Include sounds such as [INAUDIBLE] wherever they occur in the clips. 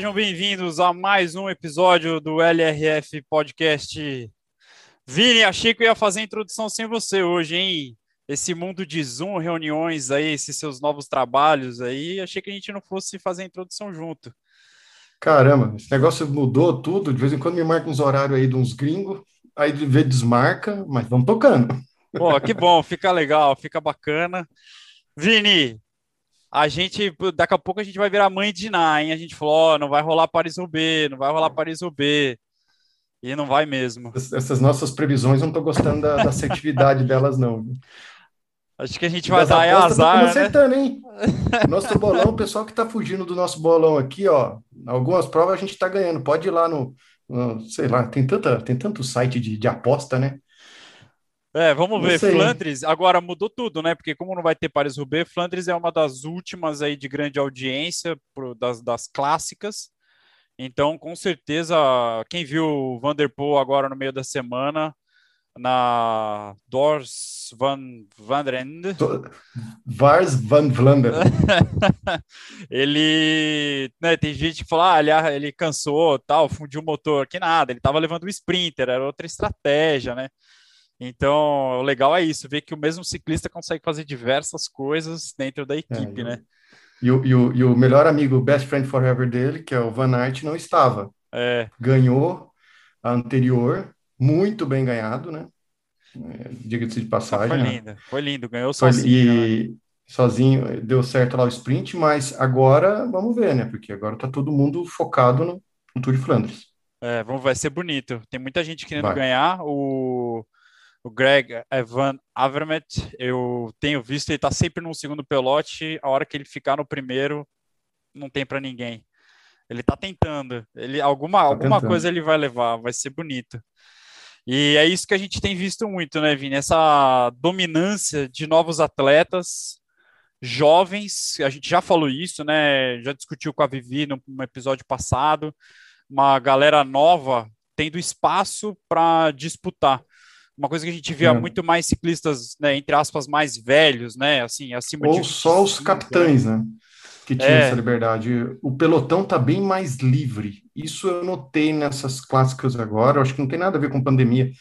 sejam bem-vindos a mais um episódio do LRF Podcast. Vini, achei que eu ia fazer a introdução sem você hoje, hein? Esse mundo de Zoom, reuniões aí, esses seus novos trabalhos aí, achei que a gente não fosse fazer a introdução junto. Caramba, esse negócio mudou tudo. De vez em quando me marca uns horários aí de uns gringos, aí de vez desmarca, mas vamos tocando. Pô, que bom, fica legal, fica bacana. Vini, a gente, daqui a pouco a gente vai virar mãe de Ná, hein? A gente falou, ó, oh, não vai rolar Paris-Roubaix, não vai rolar Paris-Roubaix. E não vai mesmo. Essas nossas previsões, não estou gostando da, da assertividade delas, não. Acho que a gente vai dar azar, né? acertando, hein? [LAUGHS] Nosso bolão, o pessoal que está fugindo do nosso bolão aqui, ó, algumas provas a gente está ganhando. Pode ir lá no, no, sei lá, tem, tanta, tem tanto site de, de aposta, né? É, vamos ver. Flandres, agora mudou tudo, né? Porque como não vai ter Paris-Roubaix, Flandres é uma das últimas aí de grande audiência pro, das, das clássicas. Então, com certeza, quem viu o Vanderpool agora no meio da semana, na Dors van Vandrende. Vars van Vlaanderen. [LAUGHS] ele, né, tem gente que fala, ah, ele, cansou, tal, fundiu o motor, que nada, ele estava levando o sprinter, era outra estratégia, né? Então, o legal é isso, ver que o mesmo ciclista consegue fazer diversas coisas dentro da equipe, é, né? E o, e, o, e o melhor amigo, o best friend forever dele, que é o Van Aert, não estava. É. Ganhou a anterior, muito bem ganhado, né? É, Diga-se de passagem. Foi né? lindo, foi lindo, ganhou sozinho. E né? sozinho deu certo lá o sprint, mas agora vamos ver, né? Porque agora tá todo mundo focado no, no Tour de Flandres. É, vamos, vai ser bonito. Tem muita gente querendo vai. ganhar. O o Greg Evan Avermet, eu tenho visto, ele está sempre no segundo pelote, a hora que ele ficar no primeiro, não tem para ninguém. Ele está tentando, ele alguma, tá alguma tentando. coisa ele vai levar, vai ser bonito. E é isso que a gente tem visto muito, né, Vini? Essa dominância de novos atletas, jovens, a gente já falou isso, né? Já discutiu com a Vivi no, no episódio passado, uma galera nova tendo espaço para disputar uma coisa que a gente via é. muito mais ciclistas, né, entre aspas, mais velhos, né, assim, acima Ou de... Só os capitães, né, que tinham é. essa liberdade. O pelotão tá bem mais livre. Isso eu notei nessas clássicas agora, eu acho que não tem nada a ver com pandemia.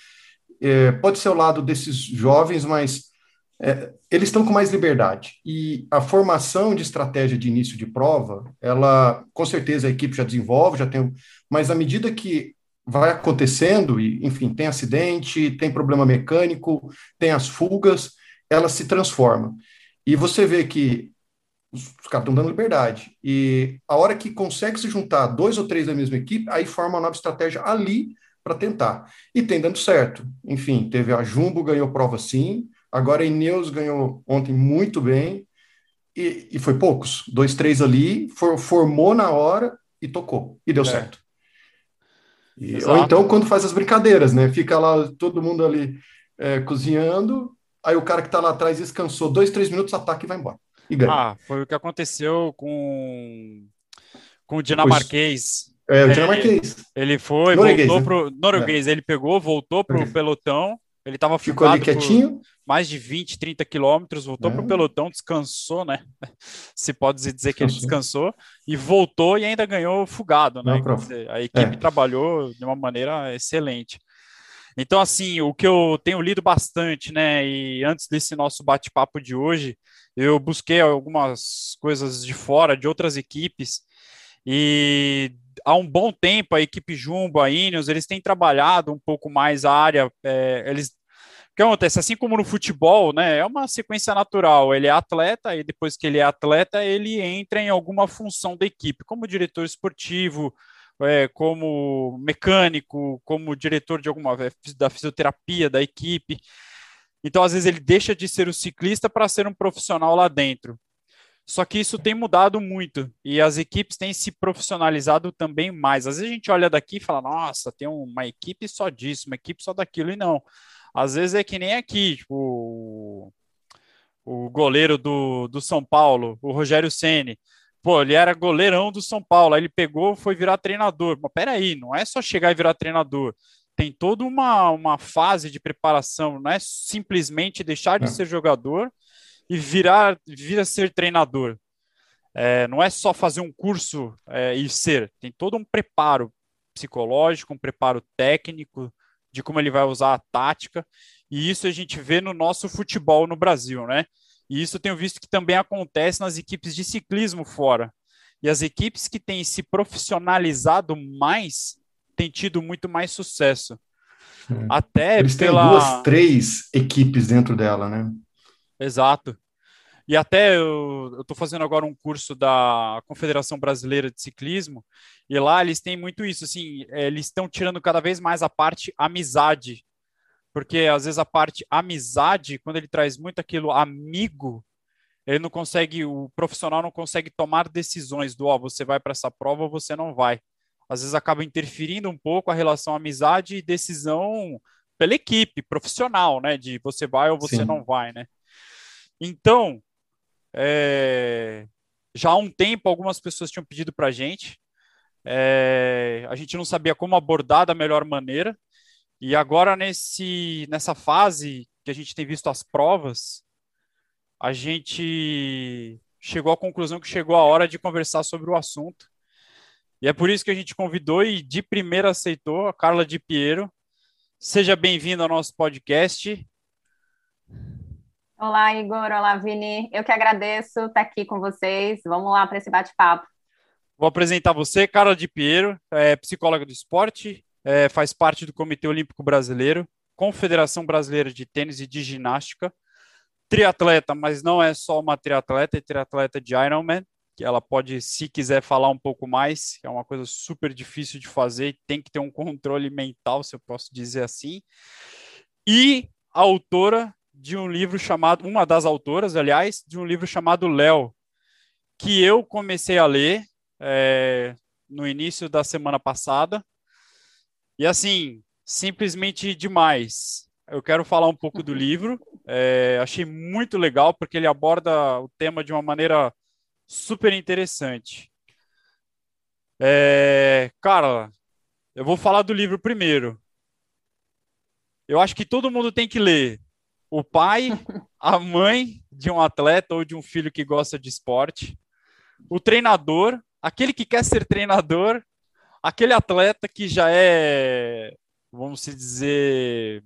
É, pode ser o lado desses jovens, mas é, eles estão com mais liberdade. E a formação de estratégia de início de prova, ela, com certeza a equipe já desenvolve, já tem, mas à medida que vai acontecendo, e, enfim, tem acidente, tem problema mecânico, tem as fugas, ela se transforma. E você vê que os, os caras estão dando liberdade. E a hora que consegue se juntar dois ou três da mesma equipe, aí forma uma nova estratégia ali para tentar. E tem dando certo. Enfim, teve a Jumbo ganhou prova sim, agora a Ineos ganhou ontem muito bem, e, e foi poucos, dois, três ali, for, formou na hora e tocou, e deu é. certo. E, ou então quando faz as brincadeiras, né? Fica lá todo mundo ali é, cozinhando, aí o cara que está lá atrás descansou dois, três minutos, ataca e vai embora. E ganha. Ah, foi o que aconteceu com, com o dinamarquês. É, o dinamarquês. Ele, ele foi, norueguês, voltou né? pro norueguês, é. ele pegou, voltou pro pelotão, ele estava ficou ali quietinho, mais de 20, 30 quilômetros, voltou é. para o pelotão, descansou, né? [LAUGHS] Se pode dizer que ele descansou, e voltou e ainda ganhou fugado, né? Dizer, a equipe é. trabalhou de uma maneira excelente. Então, assim, o que eu tenho lido bastante, né? E antes desse nosso bate-papo de hoje, eu busquei algumas coisas de fora, de outras equipes, e há um bom tempo a equipe Jumbo, a Ineos, eles têm trabalhado um pouco mais a área, é, eles que acontece? Assim como no futebol, né? É uma sequência natural. Ele é atleta e depois que ele é atleta, ele entra em alguma função da equipe, como diretor esportivo, é, como mecânico, como diretor de alguma da fisioterapia da equipe. Então, às vezes, ele deixa de ser o ciclista para ser um profissional lá dentro. Só que isso tem mudado muito e as equipes têm se profissionalizado também mais. Às vezes a gente olha daqui e fala, nossa, tem uma equipe só disso, uma equipe só daquilo, e não. Às vezes é que nem aqui, tipo, o, o goleiro do, do São Paulo, o Rogério Ceni. Pô, ele era goleirão do São Paulo, aí ele pegou, foi virar treinador. Mas peraí, não é só chegar e virar treinador. Tem toda uma, uma fase de preparação, não é simplesmente deixar de é. ser jogador e virar vir a ser treinador. É, não é só fazer um curso é, e ser, tem todo um preparo psicológico, um preparo técnico de como ele vai usar a tática, e isso a gente vê no nosso futebol no Brasil, né? E isso eu tenho visto que também acontece nas equipes de ciclismo fora. E as equipes que têm se profissionalizado mais têm tido muito mais sucesso. Até Eles pela... têm duas, três equipes dentro dela, né? Exato. E até eu estou fazendo agora um curso da Confederação Brasileira de Ciclismo, e lá eles têm muito isso, assim, é, eles estão tirando cada vez mais a parte amizade, porque às vezes a parte amizade, quando ele traz muito aquilo amigo, ele não consegue, o profissional não consegue tomar decisões do, ó, oh, você vai para essa prova ou você não vai. Às vezes acaba interferindo um pouco a relação amizade e decisão pela equipe profissional, né, de você vai ou você Sim. não vai, né. Então, é, já há um tempo, algumas pessoas tinham pedido para a gente. É, a gente não sabia como abordar da melhor maneira. E agora, nesse, nessa fase que a gente tem visto as provas, a gente chegou à conclusão que chegou a hora de conversar sobre o assunto. E é por isso que a gente convidou e de primeira aceitou a Carla Di Piero. Seja bem-vinda ao nosso podcast. Olá, Igor. Olá, Vini. Eu que agradeço estar aqui com vocês. Vamos lá para esse bate-papo. Vou apresentar você, Carla de Piero, é psicóloga do esporte, é, faz parte do Comitê Olímpico Brasileiro, Confederação Brasileira de Tênis e de Ginástica, triatleta, mas não é só uma triatleta, é triatleta de Ironman, que ela pode, se quiser falar um pouco mais, é uma coisa super difícil de fazer, tem que ter um controle mental, se eu posso dizer assim, e autora de um livro chamado, uma das autoras, aliás, de um livro chamado Léo, que eu comecei a ler é, no início da semana passada. E assim, simplesmente demais. Eu quero falar um pouco do livro. É, achei muito legal porque ele aborda o tema de uma maneira super interessante. É, Carla, eu vou falar do livro primeiro. Eu acho que todo mundo tem que ler o pai, a mãe de um atleta ou de um filho que gosta de esporte, o treinador, aquele que quer ser treinador, aquele atleta que já é, vamos dizer,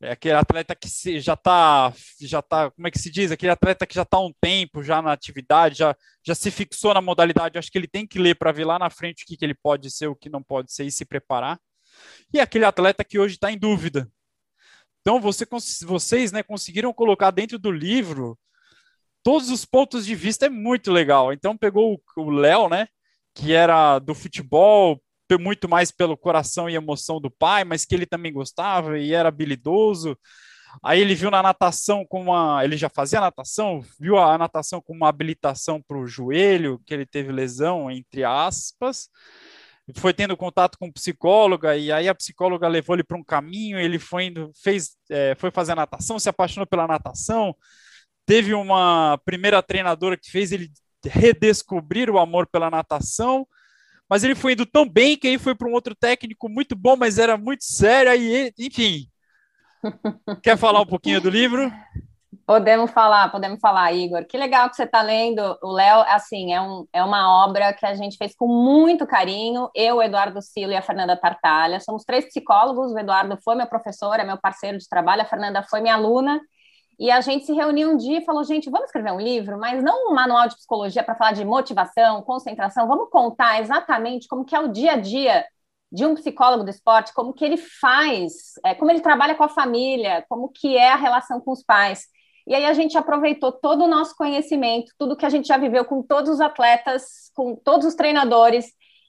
é aquele atleta que já está, já tá, como é que se diz? Aquele atleta que já está há um tempo já na atividade, já, já se fixou na modalidade. Acho que ele tem que ler para ver lá na frente o que, que ele pode ser, o que não pode ser e se preparar. E aquele atleta que hoje está em dúvida, então, você, vocês né, conseguiram colocar dentro do livro todos os pontos de vista, é muito legal. Então, pegou o Léo, né, que era do futebol, muito mais pelo coração e emoção do pai, mas que ele também gostava e era habilidoso. Aí ele viu na natação com uma. Ele já fazia natação, viu a natação com uma habilitação para o joelho, que ele teve lesão, entre aspas foi tendo contato com psicóloga e aí a psicóloga levou ele para um caminho, ele foi indo, fez, é, foi fazer natação, se apaixonou pela natação, teve uma primeira treinadora que fez ele redescobrir o amor pela natação, mas ele foi indo tão bem que aí foi para um outro técnico muito bom, mas era muito sério, aí, enfim. [LAUGHS] Quer falar um pouquinho do livro? Podemos falar, podemos falar, Igor. Que legal que você está lendo. O Léo, assim, é, um, é uma obra que a gente fez com muito carinho. Eu, Eduardo Silo e a Fernanda Tartalha. Somos três psicólogos. O Eduardo foi meu professor, é meu parceiro de trabalho. A Fernanda foi minha aluna. E a gente se reuniu um dia e falou: gente, vamos escrever um livro, mas não um manual de psicologia para falar de motivação, concentração. Vamos contar exatamente como que é o dia a dia de um psicólogo do esporte, como que ele faz, é, como ele trabalha com a família, como que é a relação com os pais. E aí a gente aproveitou todo o nosso conhecimento, tudo que a gente já viveu com todos os atletas, com todos os treinadores,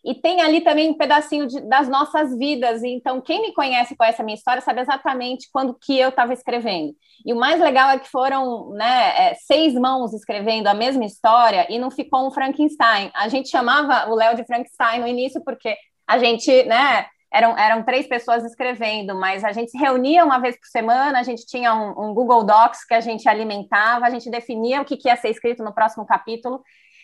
e tem ali também um pedacinho de, das nossas vidas. Então, quem me conhece, conhece a minha história, sabe exatamente quando que eu estava escrevendo. E o mais legal é que foram né, é, seis mãos escrevendo a mesma história e não ficou um Frankenstein. A gente chamava o Léo de Frankenstein no início porque a gente, né, eram, eram três pessoas escrevendo, mas a gente se reunia uma vez por semana, a gente tinha um, um Google Docs que a gente alimentava, a gente definia o que, que ia ser escrito no próximo capítulo,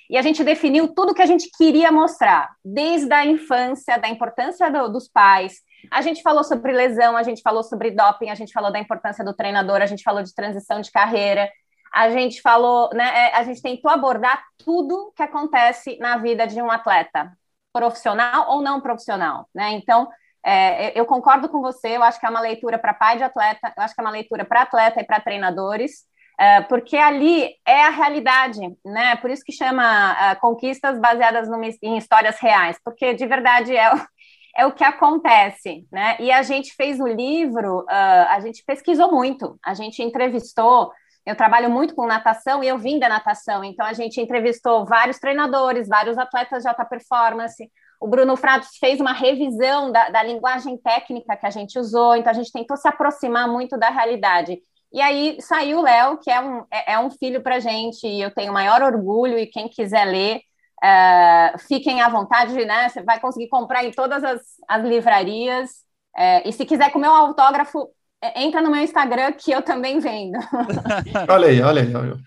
e a gente definiu tudo que a gente queria mostrar, desde a infância, da importância do, dos pais. A gente falou sobre lesão, a gente falou sobre doping, a gente falou da importância do treinador, a gente falou de transição de carreira, a gente falou, né? É, a gente tentou abordar tudo que acontece na vida de um atleta, profissional ou não profissional, né? Então, é, eu concordo com você, eu acho que é uma leitura para pai de atleta, eu acho que é uma leitura para atleta e para treinadores, é, porque ali é a realidade, né? Por isso que chama uh, conquistas baseadas no, em histórias reais, porque de verdade é, [LAUGHS] é o que acontece, né? E a gente fez o livro, uh, a gente pesquisou muito, a gente entrevistou eu trabalho muito com natação e eu vim da natação, então a gente entrevistou vários treinadores, vários atletas de alta performance. O Bruno Fratos fez uma revisão da, da linguagem técnica que a gente usou, então a gente tentou se aproximar muito da realidade. E aí saiu o Léo, que é um, é, é um filho para gente, e eu tenho maior orgulho, e quem quiser ler, uh, fiquem à vontade, né? Você vai conseguir comprar em todas as, as livrarias. Uh, e se quiser com o meu autógrafo, entra no meu Instagram que eu também vendo. [LAUGHS] olha aí, olha aí. Olha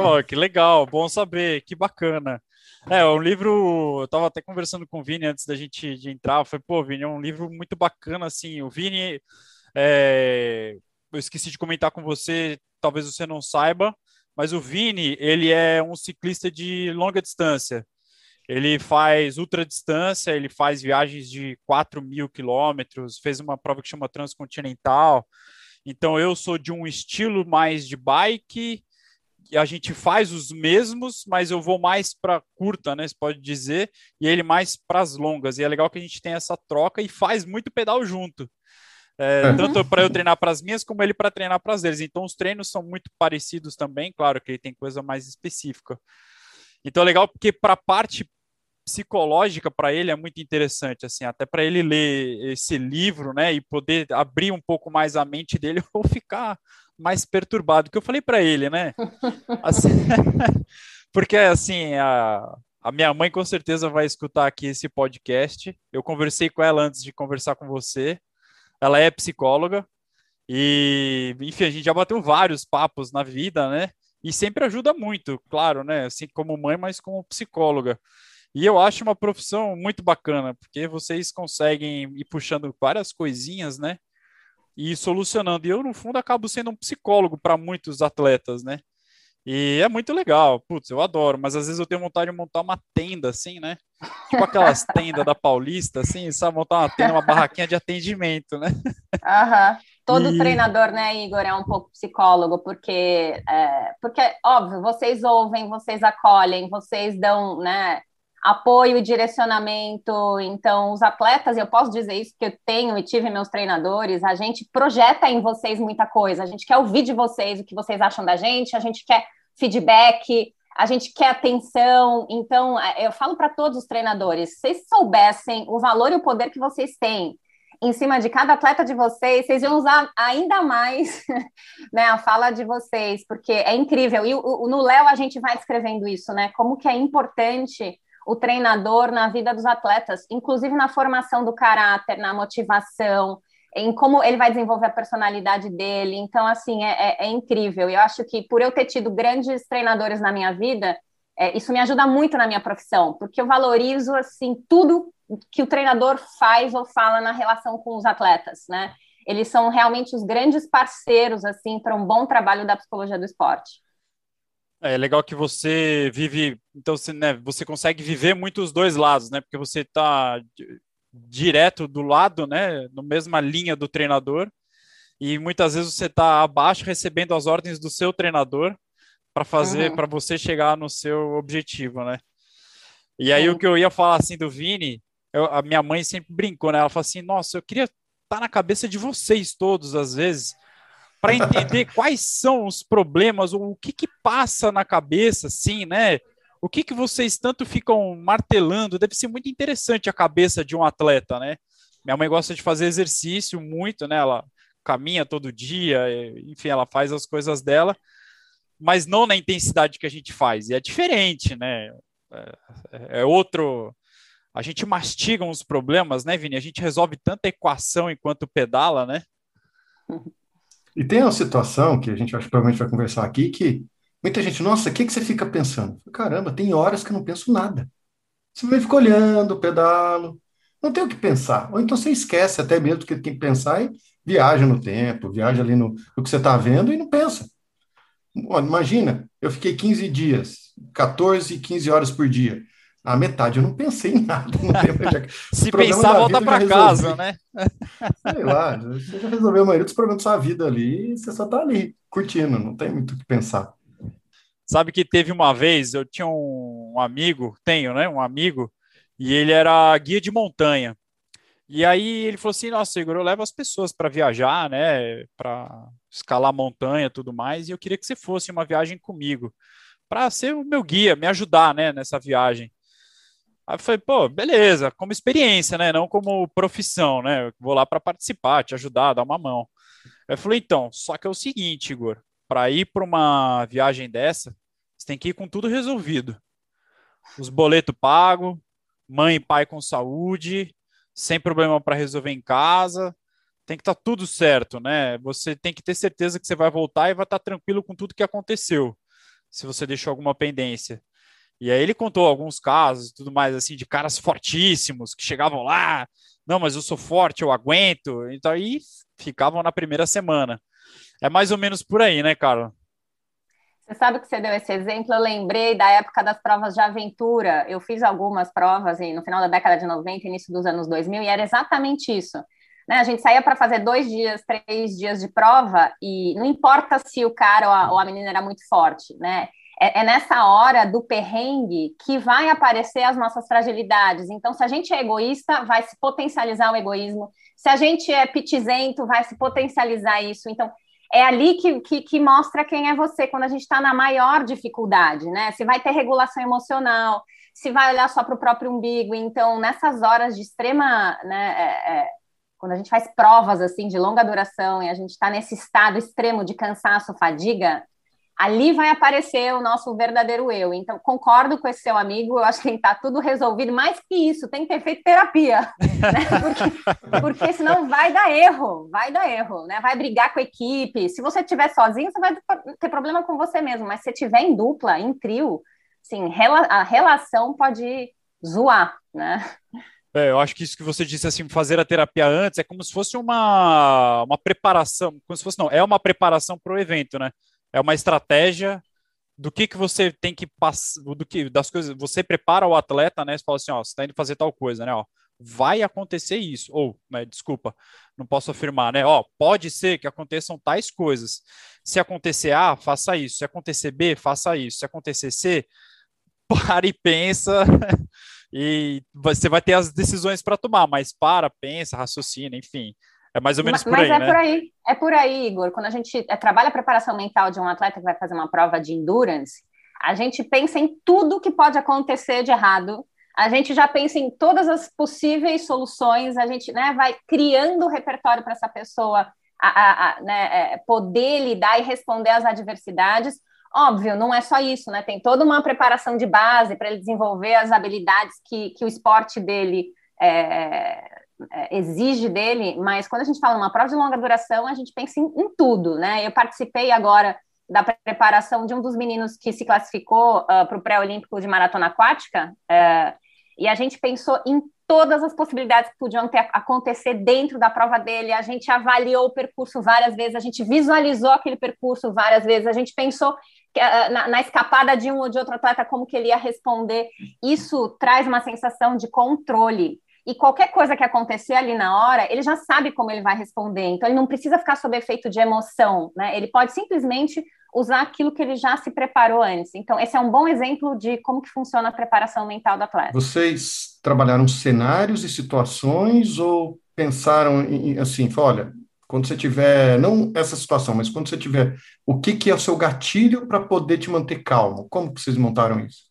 Oh, que legal, bom saber, que bacana. É, um livro, eu estava até conversando com o Vini antes da gente de entrar, foi, pô, Vini, é um livro muito bacana, assim, o Vini, é, eu esqueci de comentar com você, talvez você não saiba, mas o Vini, ele é um ciclista de longa distância, ele faz ultra distância, ele faz viagens de 4 mil quilômetros, fez uma prova que chama Transcontinental. Então eu sou de um estilo mais de bike, a gente faz os mesmos, mas eu vou mais para curta, né? Você pode dizer, e ele mais para as longas. E é legal que a gente tem essa troca e faz muito pedal junto. É, é. Tanto para eu treinar para as minhas, como ele para treinar para as deles. Então, os treinos são muito parecidos também, claro que ele tem coisa mais específica. Então, é legal porque para a parte psicológica para ele é muito interessante, assim, até para ele ler esse livro, né, e poder abrir um pouco mais a mente dele [LAUGHS] ou ficar mais perturbado, que eu falei para ele, né, assim, [LAUGHS] porque assim a, a minha mãe com certeza vai escutar aqui esse podcast. Eu conversei com ela antes de conversar com você. Ela é psicóloga e, enfim, a gente já bateu vários papos na vida, né? E sempre ajuda muito, claro, né? Assim como mãe, mas como psicóloga. E eu acho uma profissão muito bacana, porque vocês conseguem ir puxando várias coisinhas, né? E solucionando. E eu, no fundo, acabo sendo um psicólogo para muitos atletas, né? E é muito legal, putz, eu adoro, mas às vezes eu tenho vontade de montar uma tenda, assim, né? Tipo aquelas [LAUGHS] tendas da Paulista, assim, sabe? Montar uma tenda, uma barraquinha de atendimento, né? Aham. Todo e... treinador, né, Igor, é um pouco psicólogo, porque, é, porque, óbvio, vocês ouvem, vocês acolhem, vocês dão, né, apoio e direcionamento. Então, os atletas, eu posso dizer isso que eu tenho e tive meus treinadores, a gente projeta em vocês muita coisa. A gente quer ouvir de vocês o que vocês acham da gente, a gente quer feedback, a gente quer atenção. Então, eu falo para todos os treinadores, se vocês soubessem o valor e o poder que vocês têm em cima de cada atleta de vocês, vocês iam usar ainda mais [LAUGHS] né, a fala de vocês, porque é incrível. E no Léo a gente vai escrevendo isso, né? Como que é importante o treinador na vida dos atletas, inclusive na formação do caráter, na motivação, em como ele vai desenvolver a personalidade dele. Então, assim, é, é, é incrível. Eu acho que por eu ter tido grandes treinadores na minha vida, é, isso me ajuda muito na minha profissão, porque eu valorizo, assim, tudo que o treinador faz ou fala na relação com os atletas, né? Eles são realmente os grandes parceiros, assim, para um bom trabalho da psicologia do esporte. É legal que você vive, então você, né, você consegue viver muito os dois lados, né? Porque você está direto do lado, né, no mesma linha do treinador, e muitas vezes você está abaixo recebendo as ordens do seu treinador para fazer, uhum. para você chegar no seu objetivo, né? E aí uhum. o que eu ia falar assim do Vini, eu, a minha mãe sempre brincou, né? Ela falou assim: "Nossa, eu queria estar tá na cabeça de vocês todos às vezes." Para entender quais são os problemas, o que que passa na cabeça, assim, né? O que que vocês tanto ficam martelando? Deve ser muito interessante a cabeça de um atleta, né? Minha mãe gosta de fazer exercício muito, né? Ela caminha todo dia, enfim, ela faz as coisas dela, mas não na intensidade que a gente faz. E é diferente, né? É, é outro. A gente mastiga uns problemas, né, Vini? A gente resolve tanta equação enquanto pedala, né? [LAUGHS] E tem uma situação que a gente acho provavelmente vai conversar aqui que muita gente, nossa, o que, que você fica pensando? Caramba, tem horas que eu não penso nada. Você vai ficar olhando pedalo, não tem o que pensar. Ou então você esquece até mesmo que tem que pensar e viaja no tempo, viaja ali no, no que você está vendo e não pensa. Imagina, eu fiquei 15 dias, 14, 15 horas por dia. A metade eu não pensei em nada. [LAUGHS] Se pensar, volta para casa, né? [LAUGHS] Sei lá, você já resolveu a maioria dos problemas da sua vida ali você só tá ali, curtindo, não tem muito o que pensar. Sabe que teve uma vez, eu tinha um amigo, tenho, né? Um amigo, e ele era guia de montanha. E aí ele falou assim: Nossa, Igor, eu levo as pessoas para viajar, né? Para escalar montanha tudo mais, e eu queria que você fosse uma viagem comigo, para ser o meu guia, me ajudar, né? Nessa viagem. Aí eu falei, pô, beleza, como experiência, né? Não como profissão, né? Eu vou lá para participar, te ajudar, dar uma mão. Eu falei, então, só que é o seguinte, Igor, para ir para uma viagem dessa, você tem que ir com tudo resolvido. Os boletos pagos, mãe e pai com saúde, sem problema para resolver em casa, tem que estar tá tudo certo, né? Você tem que ter certeza que você vai voltar e vai estar tá tranquilo com tudo que aconteceu, se você deixou alguma pendência. E aí ele contou alguns casos e tudo mais, assim, de caras fortíssimos que chegavam lá, não, mas eu sou forte, eu aguento. Então aí ficavam na primeira semana. É mais ou menos por aí, né, Carla? Você sabe que você deu esse exemplo, eu lembrei da época das provas de aventura. Eu fiz algumas provas no final da década de 90, início dos anos 2000, e era exatamente isso. Né? A gente saía para fazer dois dias, três dias de prova, e não importa se o cara ou a, ou a menina era muito forte, né? É, é, nessa hora do perrengue que vai aparecer as nossas fragilidades. Então, se a gente é egoísta, vai se potencializar o egoísmo. Se a gente é pitizento, vai se potencializar isso. Então, é ali que, que, que mostra quem é você, quando a gente está na maior dificuldade, né? Se vai ter regulação emocional, se vai olhar só para o próprio umbigo. Então, nessas horas de extrema, né, é, é, quando a gente faz provas assim de longa duração e a gente está nesse estado extremo de cansaço, fadiga, ali vai aparecer o nosso verdadeiro eu. Então, concordo com esse seu amigo, eu acho que tem que estar tá tudo resolvido. Mais que isso, tem que ter feito terapia, [LAUGHS] né? porque, porque senão vai dar erro, vai dar erro, né? Vai brigar com a equipe. Se você estiver sozinho, você vai ter problema com você mesmo, mas se tiver em dupla, em trio, sim, a relação pode zoar, né? É, eu acho que isso que você disse, assim, fazer a terapia antes é como se fosse uma, uma preparação, como se fosse, não, é uma preparação para o evento, né? É uma estratégia do que que você tem que passar, do que das coisas, você prepara o atleta, né? Você fala assim, ó, você está indo fazer tal coisa, né? Ó, vai acontecer isso, ou, né, desculpa, não posso afirmar, né? Ó, pode ser que aconteçam tais coisas. Se acontecer A, faça isso. Se acontecer B, faça isso. Se acontecer C, [LAUGHS] para e pensa. [LAUGHS] e você vai ter as decisões para tomar, mas para, pensa, raciocina, enfim. É mais ou menos mas, por aí, mas é né? por aí, é por aí, Igor. Quando a gente é, trabalha a preparação mental de um atleta que vai fazer uma prova de endurance, a gente pensa em tudo que pode acontecer de errado. A gente já pensa em todas as possíveis soluções. A gente né, vai criando o repertório para essa pessoa a, a, a né, é, poder lidar e responder às adversidades. Óbvio, não é só isso, né? Tem toda uma preparação de base para ele desenvolver as habilidades que, que o esporte dele é, exige dele, mas quando a gente fala numa prova de longa duração, a gente pensa em, em tudo, né? Eu participei agora da preparação de um dos meninos que se classificou uh, ah, para o pré-olímpico de maratona aquática, uh, e a gente pensou em todas as possibilidades que podiam ter, acontecer dentro da prova dele, a gente avaliou o percurso várias vezes, a gente visualizou aquele percurso várias vezes, a gente pensou que, uh, na, na, escapada de um ou de outro atleta como que ele ia responder. Isso traz uma sensação de controle e qualquer coisa que acontecer ali na hora, ele já sabe como ele vai responder. Então, ele não precisa ficar sob efeito de emoção, né? Ele pode simplesmente usar aquilo que ele já se preparou antes. Então, esse é um bom exemplo de como que funciona a preparação mental do atleta. Vocês trabalharam cenários e situações ou pensaram em, assim, olha, quando você tiver, não essa situação, mas quando você tiver, o que, que é o seu gatilho para poder te manter calmo? Como vocês montaram isso?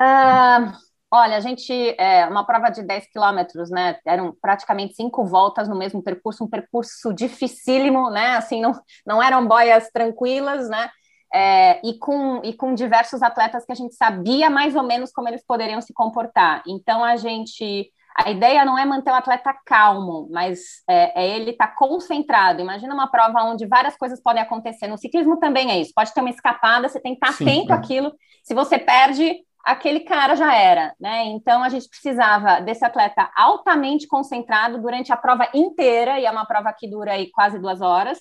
Uh, Olha, a gente, é, uma prova de 10 quilômetros, né? Eram praticamente cinco voltas no mesmo percurso, um percurso dificílimo, né? Assim, não, não eram boias tranquilas, né? É, e, com, e com diversos atletas que a gente sabia mais ou menos como eles poderiam se comportar. Então, a gente. A ideia não é manter o atleta calmo, mas é, é ele estar tá concentrado. Imagina uma prova onde várias coisas podem acontecer. No ciclismo também é isso. Pode ter uma escapada, você tem que estar tá atento é. àquilo. Se você perde, aquele cara já era, né? Então a gente precisava desse atleta altamente concentrado durante a prova inteira, e é uma prova que dura aí quase duas horas,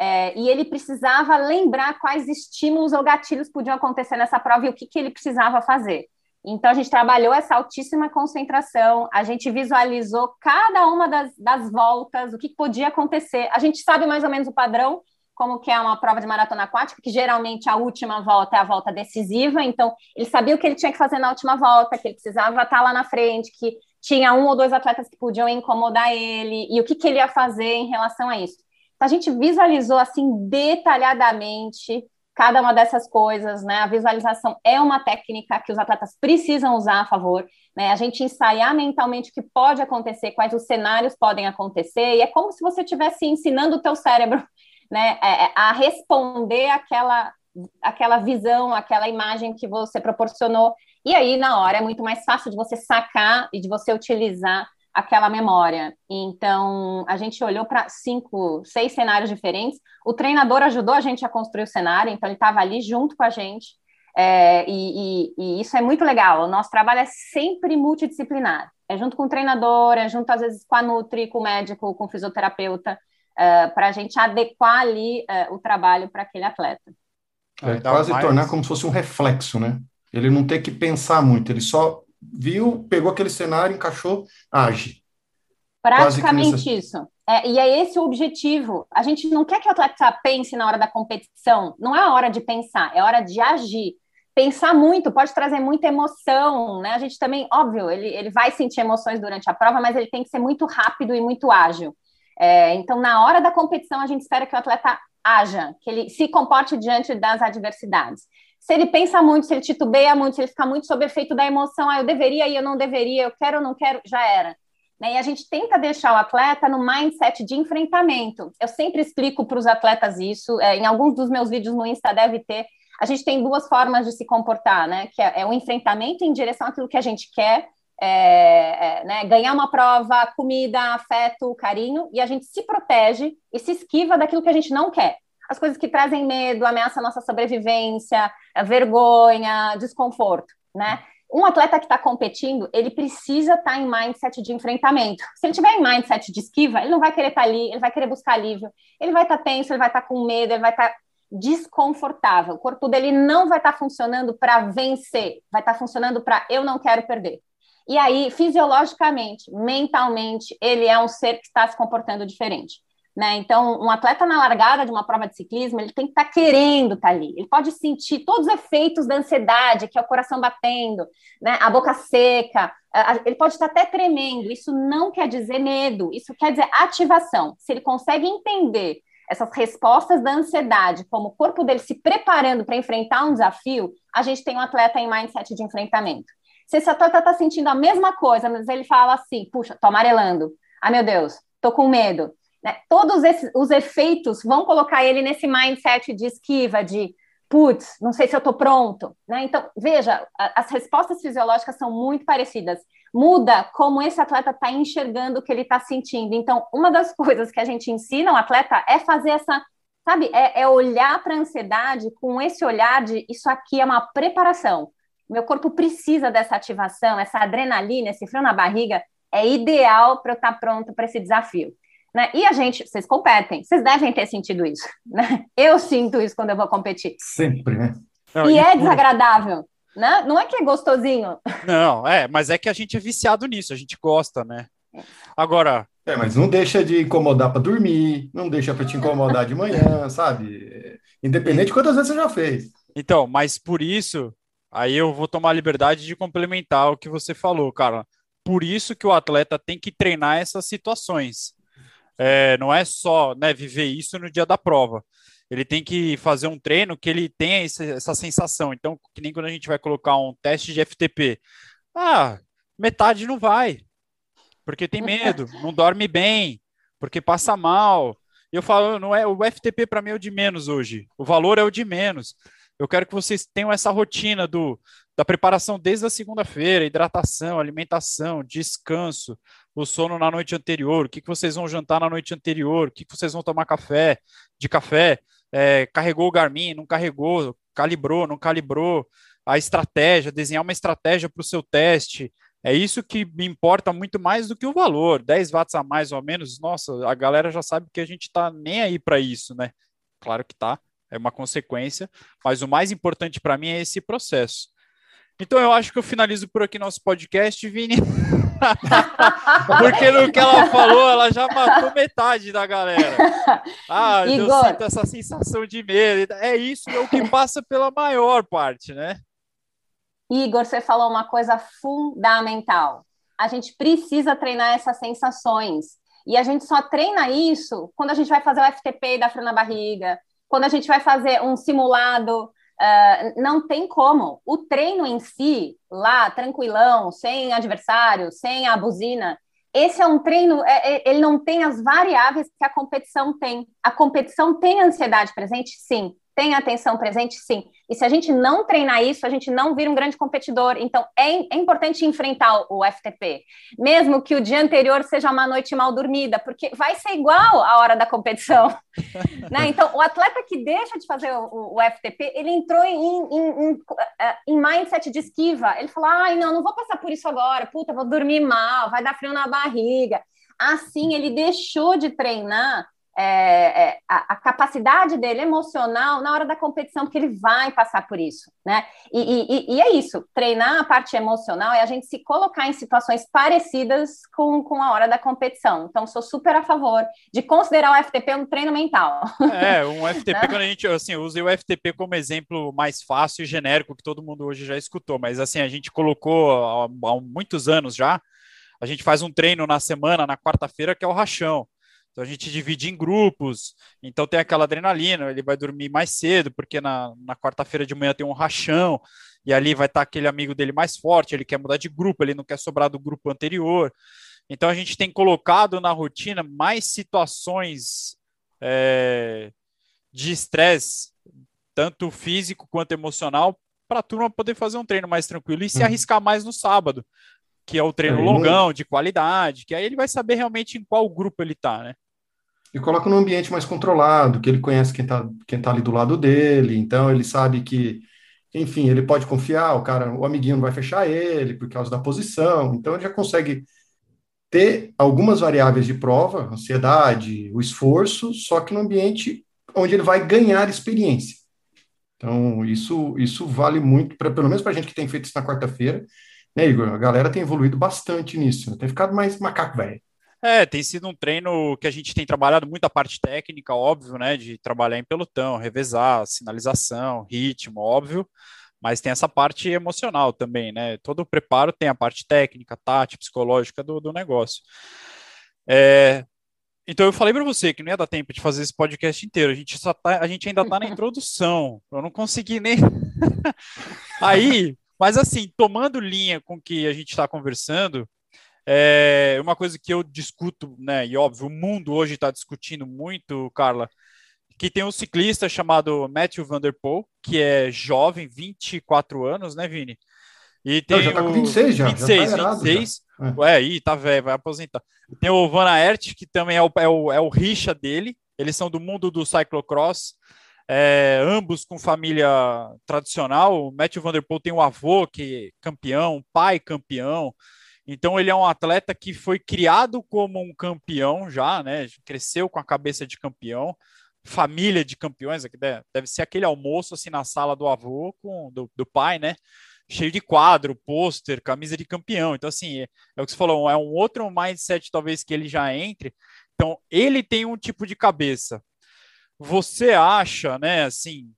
É, e ele precisava lembrar quais estímulos ou gatilhos podiam acontecer nessa prova e o que, que ele precisava fazer. Então, a gente trabalhou essa altíssima concentração, a gente visualizou cada uma das, das voltas, o que podia acontecer. A gente sabe mais ou menos o padrão, como que é uma prova de maratona aquática, que geralmente a última volta é a volta decisiva, então ele sabia o que ele tinha que fazer na última volta, que ele precisava estar lá na frente, que tinha um ou dois atletas que podiam incomodar ele, e o que, que ele ia fazer em relação a isso. Então, a gente visualizou assim detalhadamente cada uma dessas coisas, né? A visualização é uma técnica que os atletas precisam usar a favor, né? A gente ensaiar mentalmente o que pode acontecer, quais os cenários podem acontecer, e é como se você estivesse ensinando o teu cérebro né, é, é, a responder aquela, aquela visão, aquela imagem que você proporcionou. E aí, na hora, é muito mais fácil de você sacar e de você utilizar aquela memória. Então, a gente olhou para cinco, seis cenários diferentes. O treinador ajudou a gente a construir o cenário, então ele estava ali junto com a gente. É, e, e, e, isso é muito legal. O nosso trabalho é sempre multidisciplinar. É junto com o treinador, é junto às vezes com a Nutri, com o médico, com o fisioterapeuta uh, é, para a gente adequar ali uh, o trabalho para aquele atleta. É, quase mais... tornar como se fosse um reflexo, né? Ele não ter que pensar muito, ele só viu, pegou aquele cenário, encaixou, age. Praticamente isso. É, e é esse o objetivo. A gente não quer que o atleta pense na hora da competição. Não é a hora de pensar, é hora de agir. Pensar muito pode trazer muita emoção, né? A gente também, óbvio, ele, ele vai sentir emoções durante a prova, mas ele tem que ser muito rápido e muito ágil. É, então, na hora da competição, a gente espera que o atleta haja, que ele se comporte diante das adversidades. Se ele pensa muito, se ele titubeia muito, se ele fica muito sob efeito da emoção, ah, eu deveria e eu não deveria, eu quero ou não quero, já era. Né? E a gente tenta deixar o atleta no mindset de enfrentamento. Eu sempre explico para os atletas isso, é, em alguns dos meus vídeos no Insta deve ter. A gente tem duas formas de se comportar, né? Que é, é o enfrentamento em direção àquilo que a gente quer, é, é, né, ganhar uma prova, comida, afeto, carinho, e a gente se protege e se esquiva daquilo que a gente não quer. As coisas que trazem medo, ameaçam a nossa sobrevivência, vergonha, desconforto, né? Um atleta que está competindo, ele precisa estar tá em mindset de enfrentamento. Se ele tiver em mindset de esquiva, ele não vai querer estar tá ali, ele vai querer buscar alívio, ele vai estar tá tenso, ele vai estar tá com medo, ele vai estar tá desconfortável. O corpo dele não vai estar tá funcionando para vencer, vai estar funcionando para eu não quero perder. E aí, fisiologicamente, mentalmente, ele é um ser que está se comportando diferente. Né? Então, um atleta na largada de uma prova de ciclismo, ele tem que estar tá querendo estar tá ali. Ele pode sentir todos os efeitos da ansiedade, que é o coração batendo, né? a boca seca, ele pode estar até tremendo. Isso não quer dizer medo, isso quer dizer ativação. Se ele consegue entender essas respostas da ansiedade, como o corpo dele se preparando para enfrentar um desafio, a gente tem um atleta em mindset de enfrentamento. Se esse atleta está sentindo a mesma coisa, mas ele fala assim, puxa, tô amarelando, ah, meu Deus, tô com medo. Né? Todos esses, os efeitos vão colocar ele nesse mindset de esquiva, de putz, não sei se eu tô pronto. Né? Então, veja, as respostas fisiológicas são muito parecidas. Muda como esse atleta está enxergando o que ele está sentindo. Então, uma das [LAUGHS] coisas que a gente ensina o atleta é fazer essa sabe, é, é olhar para a ansiedade com esse olhar de isso aqui é uma preparação meu corpo precisa dessa ativação, essa adrenalina, esse frio na barriga, é ideal para eu estar tá pronto para esse desafio. Né? E a gente, vocês competem, vocês devem ter sentido isso. [LAUGHS] Né? Eu sinto isso quando eu vou competir. Sempre, né? Não, e, e é desagradável. Né? Não é que é gostosinho. Não, é, mas é que a gente é viciado nisso, a gente gosta, né? Agora. É, mas não deixa de incomodar para dormir, não deixa para te incomodar de manhã, sabe? Independente de quantas vezes você já fez. Então, mas por isso Aí eu vou tomar a liberdade de complementar o que você falou, cara. Por isso que o atleta tem que treinar essas situações. É, não é só né, viver isso no dia da prova. Ele tem que fazer um treino que ele tenha essa sensação. Então, que nem quando a gente vai colocar um teste de FTP. Ah, metade não vai, porque tem medo, não dorme bem, porque passa mal. Eu falo, não é o FTP para mim é o de menos hoje. O valor é o de menos. Eu quero que vocês tenham essa rotina do, da preparação desde a segunda-feira, hidratação, alimentação, descanso, o sono na noite anterior, o que, que vocês vão jantar na noite anterior, o que, que vocês vão tomar café, de café, é, carregou o Garmin, não carregou, calibrou, não calibrou, a estratégia, desenhar uma estratégia para o seu teste. É isso que me importa muito mais do que o valor. 10 watts a mais ou menos, nossa, a galera já sabe que a gente está nem aí para isso, né? claro que tá, é uma consequência, mas o mais importante para mim é esse processo. Então eu acho que eu finalizo por aqui nosso podcast, Vini. [LAUGHS] Porque no que ela falou, ela já matou metade da galera. Ah, Igor. eu sinto essa sensação de medo. É isso, é o que passa pela maior parte, né? Igor, você falou uma coisa fundamental. A gente precisa treinar essas sensações. E a gente só treina isso quando a gente vai fazer o FTP da frio na barriga, quando a gente vai fazer um simulado Uh, não tem como. O treino em si, lá, tranquilão, sem adversário, sem a buzina, esse é um treino, é, é, ele não tem as variáveis que a competição tem. A competição tem ansiedade presente? Sim tem atenção presente, sim. E se a gente não treinar isso, a gente não vira um grande competidor. Então, é, é importante enfrentar o FTP, mesmo que o dia anterior seja uma noite mal dormida, porque vai ser igual a hora da competição. [LAUGHS] né? Então, o atleta que deixa de fazer o, o FTP, ele entrou em, em, em, em, mindset de esquiva. Ele falou: ai, não, não vou passar por isso agora, puta, vou dormir mal, vai dar frio na barriga. Assim, ele deixou de treinar é, é, a, a, capacidade dele emocional na hora da competição, porque ele vai passar por isso, né? E, e, e, é isso, treinar a parte emocional é a gente se colocar em situações parecidas com, com a hora da competição. Então, sou super a favor de considerar o FTP um treino mental. É, um FTP, [LAUGHS] né? quando a gente, assim, eu usei o FTP como exemplo mais fácil e genérico que todo mundo hoje já escutou, mas assim, a gente colocou há, há muitos anos já, a gente faz um treino na semana, na quarta-feira, que é o rachão. Então a gente divide em grupos, então tem aquela adrenalina, ele vai dormir mais cedo, porque na, na quarta-feira de manhã tem um rachão, e ali vai estar aquele amigo dele mais forte, ele quer mudar de grupo, ele não quer sobrar do grupo anterior. Então a gente tem colocado na rotina mais situações é, de estresse, tanto físico quanto emocional, para a turma poder fazer um treino mais tranquilo e se uhum. arriscar mais no sábado, que é o treino longão, de qualidade, que aí ele vai saber realmente em qual grupo ele está, né? E coloca num ambiente mais controlado, que ele conhece quem está quem tá ali do lado dele, então ele sabe que, enfim, ele pode confiar, o cara, o amiguinho não vai fechar ele por causa da posição, então ele já consegue ter algumas variáveis de prova, ansiedade, o esforço, só que no ambiente onde ele vai ganhar experiência. Então, isso, isso vale muito, pra, pelo menos para a gente que tem feito isso na quarta-feira, né, Igor? A galera tem evoluído bastante nisso, né? tem ficado mais macaco velho. É, tem sido um treino que a gente tem trabalhado muito a parte técnica, óbvio, né? De trabalhar em pelotão, revezar, sinalização, ritmo, óbvio, mas tem essa parte emocional também, né? Todo o preparo tem a parte técnica, tática, psicológica do, do negócio. É, então eu falei para você que não ia dar tempo de fazer esse podcast inteiro. A gente só tá, a gente ainda está na [LAUGHS] introdução. Eu não consegui nem. [LAUGHS] Aí, mas assim, tomando linha com o que a gente está conversando, é uma coisa que eu discuto, né? E óbvio, o mundo hoje está discutindo muito, Carla, que tem um ciclista chamado Matthew Van Der Poel, que é jovem, 24 anos, né, Vini? E tem Não, já tá com 26 já. 26, já tá 26. Já. É. aí, tá velho, vai aposentar. Tem o Van Aert, que também é o, é o, é o rixa dele. Eles são do mundo do cyclocross. É, ambos com família tradicional. O Matthew Van Der Poel tem um avô que é campeão, pai campeão. Então ele é um atleta que foi criado como um campeão já, né? Cresceu com a cabeça de campeão, família de campeões, deve ser aquele almoço assim na sala do avô com do, do pai, né? Cheio de quadro, pôster, camisa de campeão. Então assim, é, é o que você falou, é um outro mindset talvez que ele já entre. Então ele tem um tipo de cabeça. Você acha, né? Assim,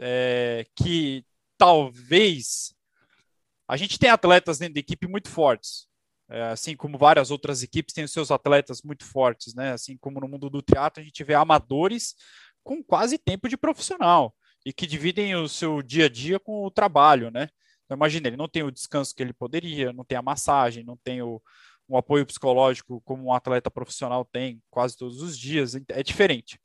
é, que talvez a gente tem atletas dentro da equipe muito fortes. É, assim como várias outras equipes têm os seus atletas muito fortes, né? Assim como no mundo do teatro a gente vê amadores com quase tempo de profissional e que dividem o seu dia a dia com o trabalho, né? Então, imagina, ele não tem o descanso que ele poderia, não tem a massagem, não tem o, um apoio psicológico como um atleta profissional tem quase todos os dias, é diferente.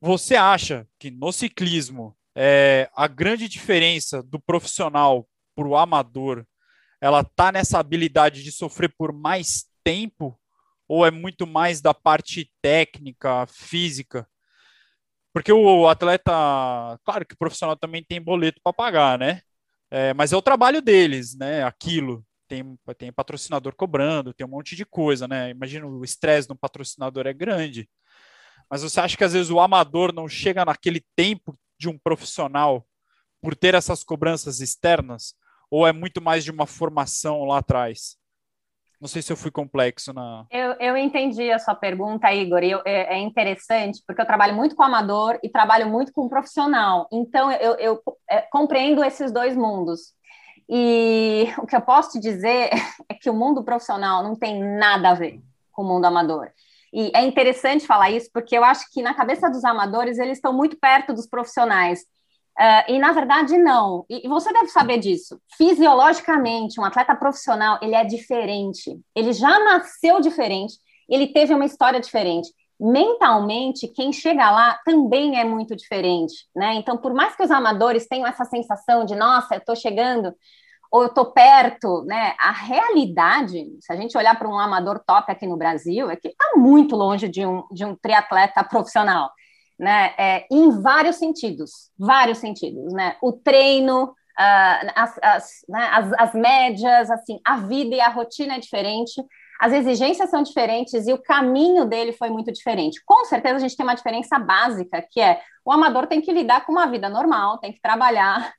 Você acha que no ciclismo é, a grande diferença do profissional para o amador ela tá nessa habilidade de sofrer por mais tempo ou é muito mais da parte técnica, física? Porque o atleta, claro que o profissional também tem boleto para pagar, né? É, mas é o trabalho deles, né? Aquilo. Tem, tem patrocinador cobrando, tem um monte de coisa, né? Imagina o estresse no patrocinador é grande. mas você acha que às vezes o amador não chega naquele tempo de um profissional por ter essas cobranças externas? Ou é muito mais de uma formação lá atrás? Não sei se eu fui complexo na. Eu, eu entendi a sua pergunta, Igor. Eu, é, é, interessante porque eu trabalho muito com amador e trabalho muito com profissional. Então, eu, eu é, compreendo esses dois mundos. E o que eu posso te dizer [LAUGHS] é que o mundo profissional não tem nada a ver com o mundo amador. E é interessante falar isso porque eu acho que na cabeça dos amadores eles estão muito perto dos profissionais. Uh, e na verdade não. E, você deve saber disso. Fisiologicamente, um atleta profissional ele é diferente. Ele já nasceu diferente. Ele teve uma história diferente. Mentalmente, quem chega lá também é muito diferente, né? Então, por mais que os amadores tenham essa sensação de, nossa, eu estou chegando ou eu estou perto, né? A realidade, se a gente olhar para um amador top aqui no Brasil, é que está muito longe de um, de um triatleta profissional né? É, em vários sentidos, vários sentidos, né? O treino, uh, as, as, né, as, as médias, assim, a vida e a rotina é diferente, as exigências são diferentes e o caminho dele foi muito diferente. Com certeza a gente tem uma diferença básica, que é o amador tem que lidar com uma vida normal, tem que trabalhar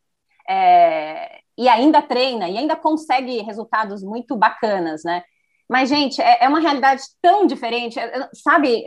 é, e ainda treina e ainda consegue resultados muito bacanas, né? Mas, gente, é, é uma realidade tão diferente, é, sabe?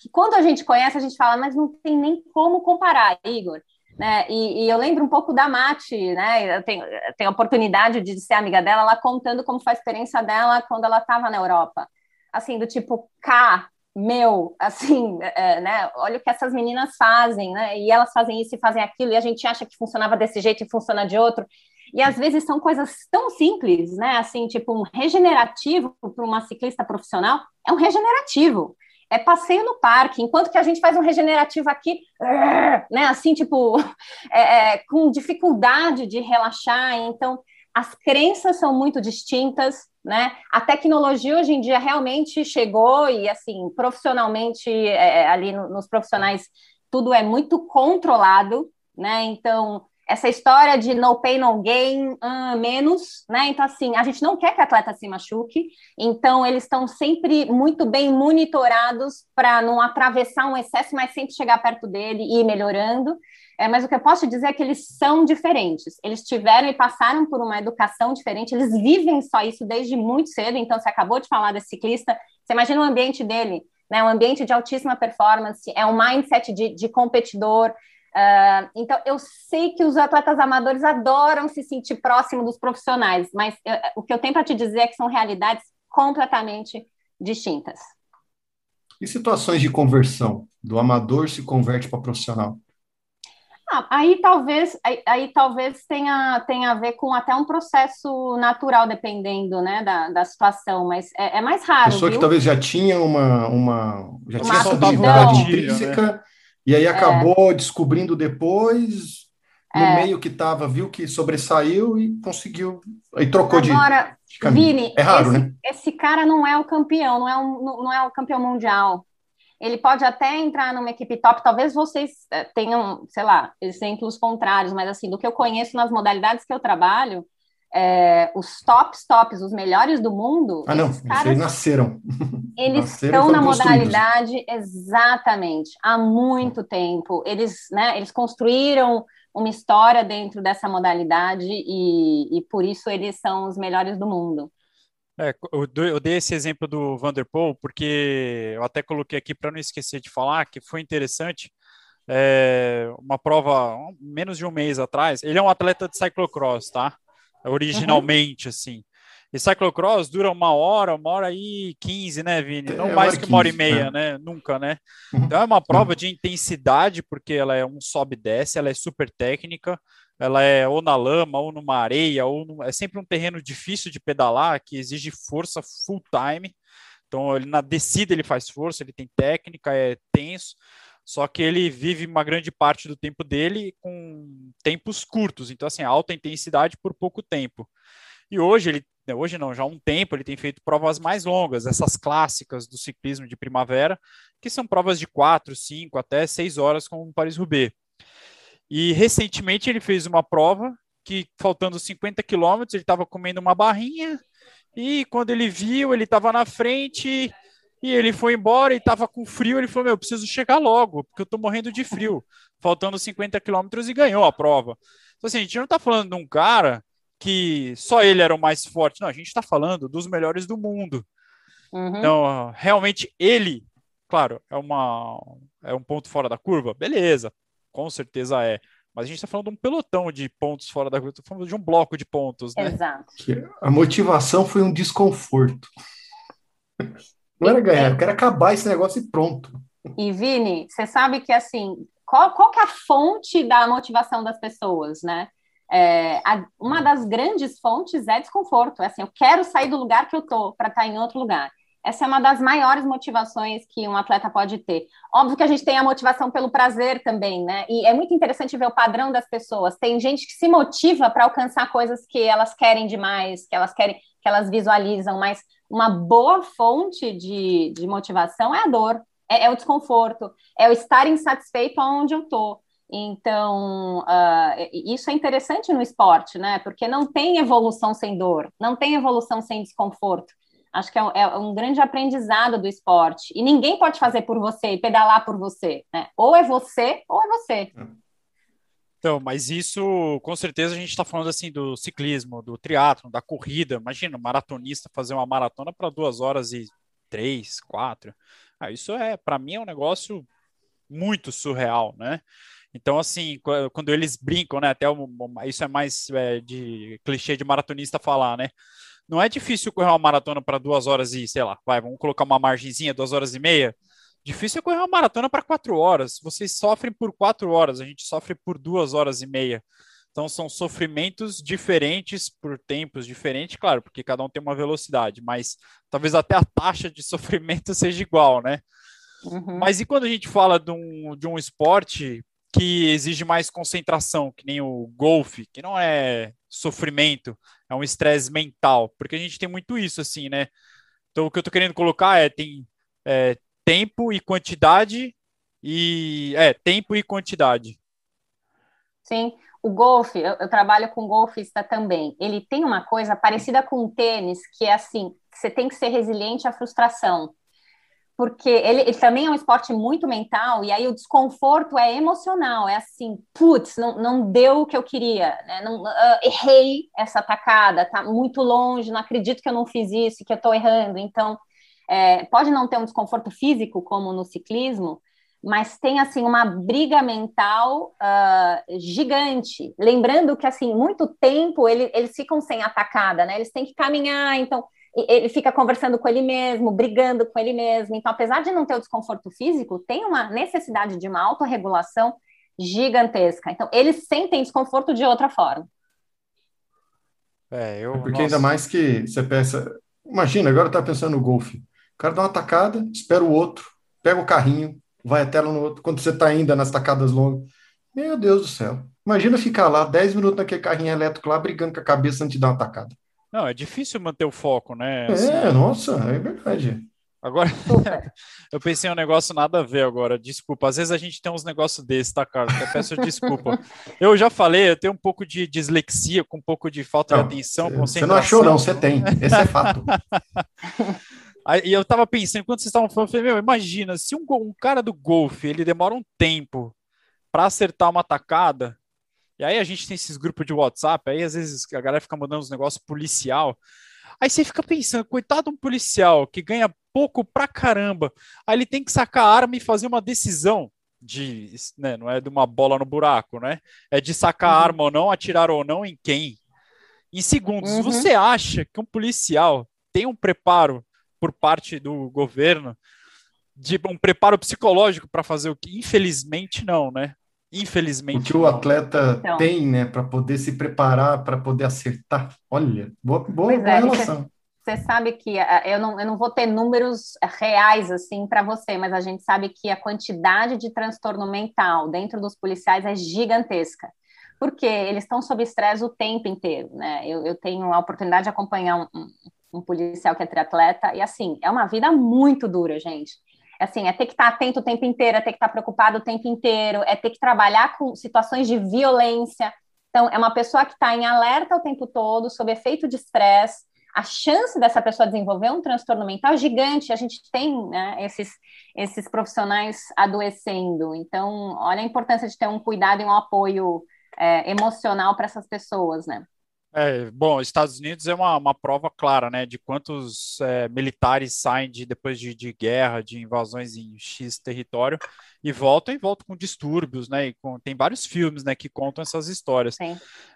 Que quando a gente conhece, a gente fala, mas não tem nem como comparar, Igor. Né? E, e eu lembro um pouco da Mati, né? Eu tenho, eu tenho a oportunidade de ser amiga dela, ela contando como foi a experiência dela quando ela estava na Europa. Assim, do tipo, cá, meu, assim, é, né? Olha o que essas meninas fazem, né? E elas fazem isso e fazem aquilo, e a gente acha que funcionava desse jeito e funciona de outro. E às vezes são coisas tão simples, né? Assim, tipo, um regenerativo para uma ciclista profissional é um regenerativo é passeio no parque, enquanto que a gente faz um regenerativo aqui, [LAUGHS] né, assim, tipo, [LAUGHS] é, é, com dificuldade de relaxar, então as crenças são muito distintas, né, a tecnologia hoje em dia realmente chegou e, assim, profissionalmente, é, ali no, nos profissionais, tudo é muito controlado, né, então essa história de no pain, no gain, uh, menos, né? Então, assim, a gente não quer que o atleta se machuque, então eles estão sempre muito bem monitorados para não atravessar um excesso, mas sempre chegar perto dele e ir melhorando. É, mas o que eu posso dizer é que eles são diferentes. Eles tiveram e passaram por uma educação diferente, eles vivem só isso desde muito cedo. Então, você acabou de falar desse ciclista, você imagina o ambiente dele, né? Um ambiente de altíssima performance, é um mindset de, de competidor, Uh, então, eu sei que os atletas amadores adoram se sentir próximo dos profissionais, mas eu, o que eu tenho para te dizer é que são realidades completamente distintas. E situações de conversão? Do amador se converte para profissional? Ah, aí talvez aí, aí, talvez tenha, tenha a ver com até um processo natural, dependendo né, da, da situação, mas é, é mais raro. Pessoa viu? que talvez já tinha uma, uma já uma tinha essa habilidade intrínseca. Né? E aí acabou é. descobrindo depois, no é. meio que estava, viu que sobressaiu e conseguiu, aí trocou Agora, de, de Vini, é raro, esse, né? Esse cara não é o campeão, não é, um, não é o campeão mundial. Ele pode até entrar numa equipe top, talvez vocês é, tenham, sei lá, exemplos contrários, mas assim, do que eu conheço nas modalidades que eu trabalho, é, os tops, tops, os melhores do mundo. Ah, não, caras, eles nasceram. Eles nasceram estão na modalidade exatamente há muito tempo. Eles, né, eles construíram uma história dentro dessa modalidade e, e por isso eles são os melhores do mundo. É, eu dei esse exemplo do Vanderpool porque eu até coloquei aqui para não esquecer de falar que foi interessante. É, uma prova menos de um mês atrás. Ele é um atleta de cyclocross, tá? Originalmente, uhum. assim. E cyclocross dura uma hora, uma hora e quinze, né, Vini? Não é mais que uma hora e meia, né? né? Nunca, né? Uhum. Então é uma prova de intensidade, porque ela é um sobe e desce, ela é super técnica, ela é ou na lama, ou numa areia, ou no... é sempre um terreno difícil de pedalar, que exige força full time. Então, ele, na descida ele faz força, ele tem técnica, é tenso só que ele vive uma grande parte do tempo dele com tempos curtos, então assim, alta intensidade por pouco tempo. E hoje ele, né, hoje não, já há um tempo ele tem feito provas mais longas, essas clássicas do ciclismo de primavera, que são provas de 4, 5 até 6 horas como o Paris-Roubaix. E recentemente ele fez uma prova que faltando 50 quilômetros ele estava comendo uma barrinha e quando ele viu ele estava na frente E ele foi embora e estava com frio. Ele falou: Meu, eu preciso chegar logo, porque eu estou morrendo de frio. Faltando 50 quilômetros e ganhou a prova. Então, assim, a gente não está falando de um cara que só ele era o mais forte. Não, a gente está falando dos melhores do mundo. Uhum. Então, realmente, ele, claro, é, uma, é um ponto fora da curva. Beleza, com certeza é. Mas a gente está falando de um pelotão de pontos fora da curva, estamos falando de um bloco de pontos, né? Exato. A motivação foi um desconforto. Não era ganhar, eu quero acabar esse negócio e pronto. E Vini, você sabe que assim, qual, qual que é a fonte da motivação das pessoas, né? É, a, uma das grandes fontes é desconforto. É assim, eu quero sair do lugar que eu tô para estar tá em outro lugar. Essa é uma das maiores motivações que um atleta pode ter. Óbvio que a gente tem a motivação pelo prazer também, né? E é muito interessante ver o padrão das pessoas. Tem gente que se motiva para alcançar coisas que elas querem demais, que elas querem, que elas visualizam, mas uma boa fonte de, de motivação é a dor, é, é o desconforto, é o estar insatisfeito onde eu estou. Então, uh, isso é interessante no esporte, né? Porque não tem evolução sem dor, não tem evolução sem desconforto. Acho que é um, é um, grande aprendizado do esporte. E ninguém pode fazer por você e pedalar por você, né? Ou é você, ou é você. Então, mas isso, com certeza, a gente está falando assim do ciclismo, do triatlo, da corrida. Imagina, um maratonista fazer uma maratona para duas horas e três, quatro. Ah, isso é, para mim, é um negócio muito surreal, né? Então, assim, quando eles brincam, né? Até isso é mais é, de clichê de maratonista falar, né? Não é difícil correr uma maratona para duas horas e, sei lá, vai, vamos colocar uma margenzinha, duas horas e meia. Difícil é correr uma maratona para quatro horas. Vocês sofrem por quatro horas, a gente sofre por duas horas e meia. Então são sofrimentos diferentes por tempos diferentes, claro, porque cada um tem uma velocidade, mas talvez até a taxa de [LAUGHS] sofrimento seja igual, né? Uhum. Mas e quando a gente fala de um, de um esporte que exige mais concentração, que nem o golfe, que não é sofrimento, é um estresse mental, porque a gente tem muito isso, assim, né? Então, o que eu tô querendo colocar é, tem é, tempo e quantidade, e, é, tempo e quantidade. Sim, o golfe, eu, eu trabalho com golfista também, ele tem uma coisa parecida com o tênis, que é assim, você tem que ser resiliente à frustração porque ele, ele, também é um esporte muito mental, e aí o desconforto é emocional, é assim, putz, não, não deu o que eu queria, né? não, uh, errei essa atacada, tá muito longe, não acredito que eu não fiz isso, que eu estou errando, então é, pode não ter um desconforto físico, como no ciclismo, mas tem, assim, uma briga mental uh, gigante, lembrando que, assim, muito tempo ele, eles ficam sem atacada, né, eles têm que caminhar, então ele fica conversando com ele mesmo, brigando com ele mesmo. Então, apesar de não ter o desconforto físico, tem uma necessidade de uma autorregulação gigantesca. Então, eles sentem desconforto de outra forma. É, eu, é porque nossa. ainda mais que você pensa, imagina, agora tá pensando no golfe. O cara dá uma tacada, espera o outro, pega o carrinho, vai até lá no outro, quando você tá ainda nas tacadas longas. Meu Deus do céu. Imagina ficar lá 10 minutos naquele carrinho elétrico lá, brigando com a cabeça antes de dar uma tacada. Não, é difícil manter o foco, né? É, assim, nossa, é verdade. Agora, [LAUGHS] eu pensei em um negócio nada a ver agora, desculpa. Às vezes a gente tem uns negócios desses, tá, Carlos? Eu peço desculpa. [LAUGHS] Eu já falei, eu tenho um pouco de dislexia, com um pouco de falta não, de atenção, Você não achou, não, você tem. Esse é fato. [LAUGHS] E eu tava pensando, quando vocês estavam falando, eu falei, meu, imagina, se um, um cara do golfe, ele demora um tempo para acertar uma tacada, e aí a gente tem esses grupos de WhatsApp, aí às vezes a galera fica mandando uns negócios policial. Aí você fica pensando, coitado um policial que ganha pouco pra caramba. Aí ele tem que sacar a arma e fazer uma decisão de, né, não é de uma bola no buraco, né? É de sacar uhum. arma ou não, atirar ou não em quem. Em segundos, uhum. você acha que um policial tem um preparo por parte do governo, de um preparo psicológico para fazer o que? Infelizmente não, né? Infelizmente. O que o atleta então, tem, né, para poder se preparar, para poder acertar. Olha, boa, boa, boa é, relação. Você sabe que eu não, eu não vou ter números reais assim para você, mas a gente sabe que a quantidade de transtorno mental dentro dos policiais é gigantesca, porque eles estão sob estresse o tempo inteiro, né? Eu, eu tenho a oportunidade de acompanhar um, um, um policial que é triatleta e assim é uma vida muito dura, gente assim, é ter que estar atento o tempo inteiro, é ter que estar preocupado o tempo inteiro, é ter que trabalhar com situações de violência. Então, é uma pessoa que está em alerta o tempo todo, sob efeito de estresse. a chance dessa pessoa desenvolver um transtorno mental é gigante. A gente tem né, esses, esses profissionais adoecendo. Então, olha a importância de ter um cuidado e um apoio é, emocional para essas pessoas, né? É, bom, Estados Unidos é uma, uma prova clara, né, de quantos é, militares saem de, depois de, de, guerra, de invasões em X território e voltam e voltam com distúrbios, né, e com, tem vários filmes, né, que contam essas histórias.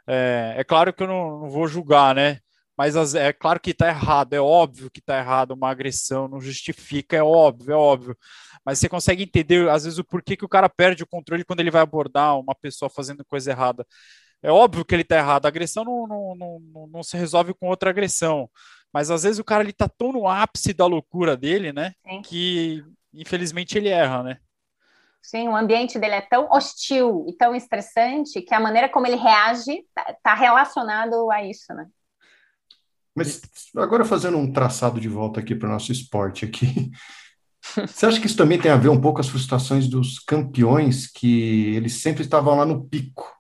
É, é, claro que eu não, não vou julgar, né, mas as, é claro que está errado, é óbvio que está errado, uma agressão não justifica, é óbvio, é óbvio. Mas você consegue entender, às vezes, o porquê que o cara perde o controle quando ele vai abordar uma pessoa fazendo coisa errada. É óbvio que ele está errado, a agressão não, não, não, não, se resolve com outra agressão. Mas às vezes o cara está tão no ápice da loucura dele, né? Sim. Que infelizmente ele erra, né? Sim, o ambiente dele é tão hostil e tão estressante que a maneira como ele reage está tá relacionado a isso, né? Mas agora fazendo um traçado de volta aqui para o nosso esporte aqui, [LAUGHS] você acha que isso também tem a ver um pouco com as frustrações dos campeões, que eles sempre estavam lá no pico,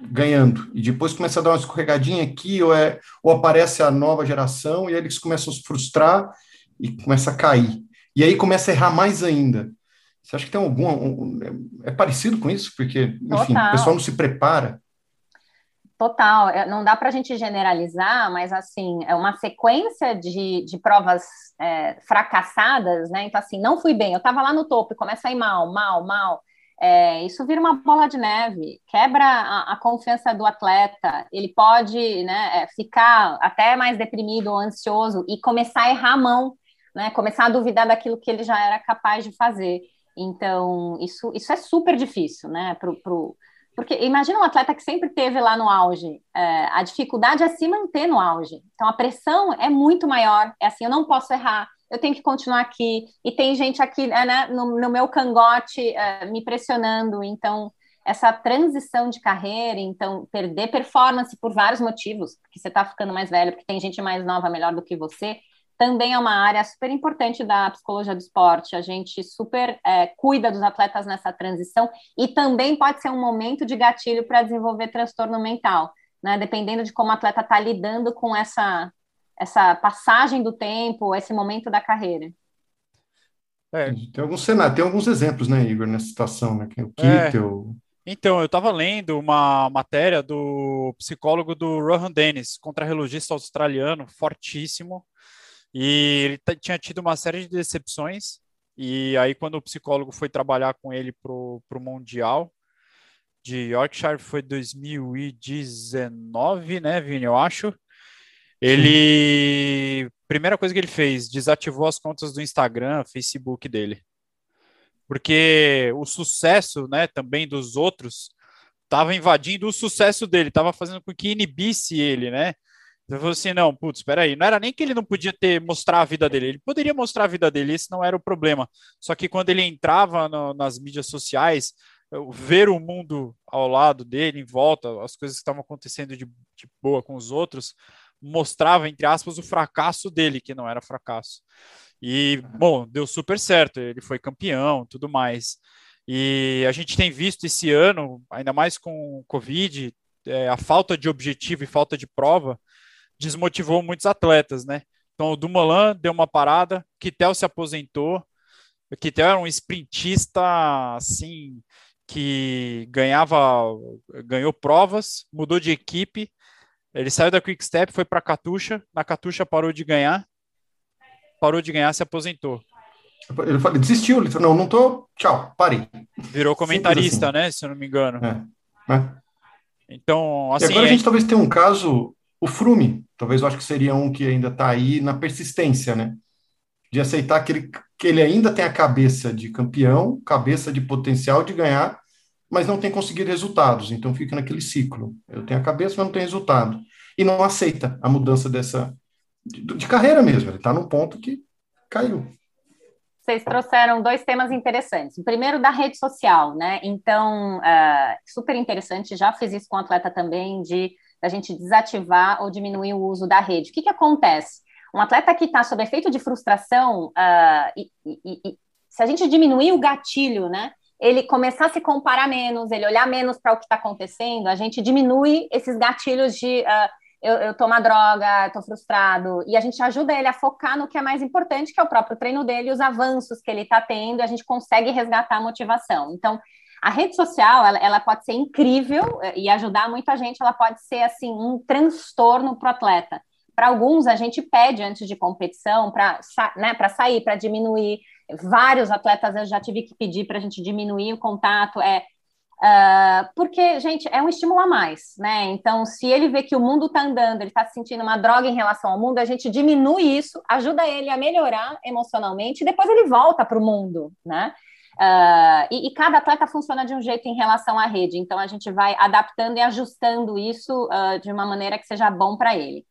ganhando, e depois começa a dar uma escorregadinha aqui, ou, é, ou aparece a nova geração, e aí eles começam a se frustrar e começa a cair. E aí começa a errar mais ainda. Você acha que tem algum. Um, é parecido com isso? Porque, enfim, Total. o pessoal não se prepara. Total, é, não dá para a gente generalizar, mas assim, é uma sequência de, de provas é, fracassadas, né? Então, assim, não fui bem, eu estava lá no topo e começa a ir mal, mal, mal. É, isso vira uma bola de neve, quebra a, a confiança do atleta, ele pode né, é, ficar até mais deprimido ou ansioso e começar a errar a mão, né? Começar a duvidar daquilo que ele já era capaz de fazer. Então, isso, isso é super difícil, né? Pro, pro, porque imagina um atleta que sempre teve lá no auge. É, a dificuldade é se manter no auge. Então a pressão é muito maior. É assim, eu não posso errar. Eu tenho que continuar aqui. E tem gente aqui é, né, no, no, meu cangote é, me pressionando. Então essa transição de carreira, então perder performance por vários motivos, porque você está ficando mais velho, porque tem gente mais nova melhor do que você, também é uma área super importante da psicologia do esporte. A gente super é, cuida dos atletas nessa transição e também pode ser um momento de gatilho para desenvolver transtorno mental, né? Dependendo de como o atleta está lidando com essa, essa passagem do tempo, esse momento da carreira. É. Tem alguns cenários, tem alguns exemplos, né, Igor, nessa situação, né? Que é o Kittel. É. Então, eu estava lendo uma matéria do psicólogo do Rohan Dennis, contra-relogista australiano, fortíssimo, e ele tinha tido uma série de decepções. E aí, quando o psicólogo foi trabalhar com ele para o Mundial de Yorkshire, foi 2019, né, Vini? Eu acho. Ele. Primeira coisa que ele fez, desativou as contas do Instagram, Facebook dele. Porque o sucesso, né, também dos outros, estava invadindo o sucesso dele, estava fazendo com que inibisse ele, né? Você falou assim, não, putz, espera aí, não era nem que ele não podia ter mostrar a vida dele, ele poderia mostrar a vida dele, esse não era o problema. Só que quando ele entrava no, nas mídias sociais, ver o mundo ao lado dele, em volta, as coisas que estavam acontecendo de, de boa com os outros, mostrava, entre aspas, o fracasso dele, que não era fracasso. E, bom, deu super certo, ele foi campeão, tudo mais. E a gente tem visto esse ano, ainda mais com o Covid, é, a falta de objetivo e falta de prova, desmotivou muitos atletas, né? Então o Dumoulin deu uma parada, Kittel se aposentou. O Kittel era um sprintista assim que ganhava, ganhou provas, mudou de equipe. Ele saiu da Quick Step, foi para Katusha, na Katusha parou de ganhar, parou de ganhar, se aposentou. Ele falou, desistiu, ele falou, não, não tô, tchau, parei. Virou comentarista, assim. né, se eu não me engano. É. É. Então, assim... E agora a gente talvez tenha um caso o Frume, talvez eu acho que seria um que ainda está aí na persistência, né? De aceitar que ele, que ele ainda tem a cabeça de campeão, cabeça de potencial de ganhar, mas não tem conseguido resultados. Então fica naquele ciclo. Eu tenho a cabeça, mas não tenho resultado. E não aceita a mudança dessa de, de carreira mesmo. Ele está num ponto que caiu. Vocês trouxeram dois temas interessantes. O primeiro da rede social, né? Então, uh, super interessante. Já fiz isso com o atleta também de da gente desativar ou diminuir o uso da rede. O que, que acontece? Um atleta que está sob efeito de frustração, uh, e, e, e, se a gente diminuir o gatilho, né? Ele começar a se comparar menos, ele olhar menos para o que está acontecendo, a gente diminui esses gatilhos de, uh, eu, eu tomo a droga, estou frustrado, e a gente ajuda ele a focar no que é mais importante, que é o próprio treino dele, os avanços que ele está tendo, e a gente consegue resgatar a motivação. Então, a rede social, ela, ela, pode ser incrível eh, e ajudar muita gente, ela pode ser, assim, um transtorno para o atleta. Para alguns, a gente pede antes de competição para né, sair, para diminuir. Vários atletas eu já tive que pedir para a gente diminuir o contato. É, Uh, porque, gente, é um estímulo a mais, né? Então, se ele vê que o mundo está andando, ele está se sentindo uma droga em relação ao mundo, a gente diminui isso, ajuda ele a melhorar emocionalmente e depois ele volta para o mundo, né? Uh, e, e, cada atleta funciona de um jeito em relação à rede, então a gente vai adaptando e ajustando isso uh, de uma maneira que seja bom para ele.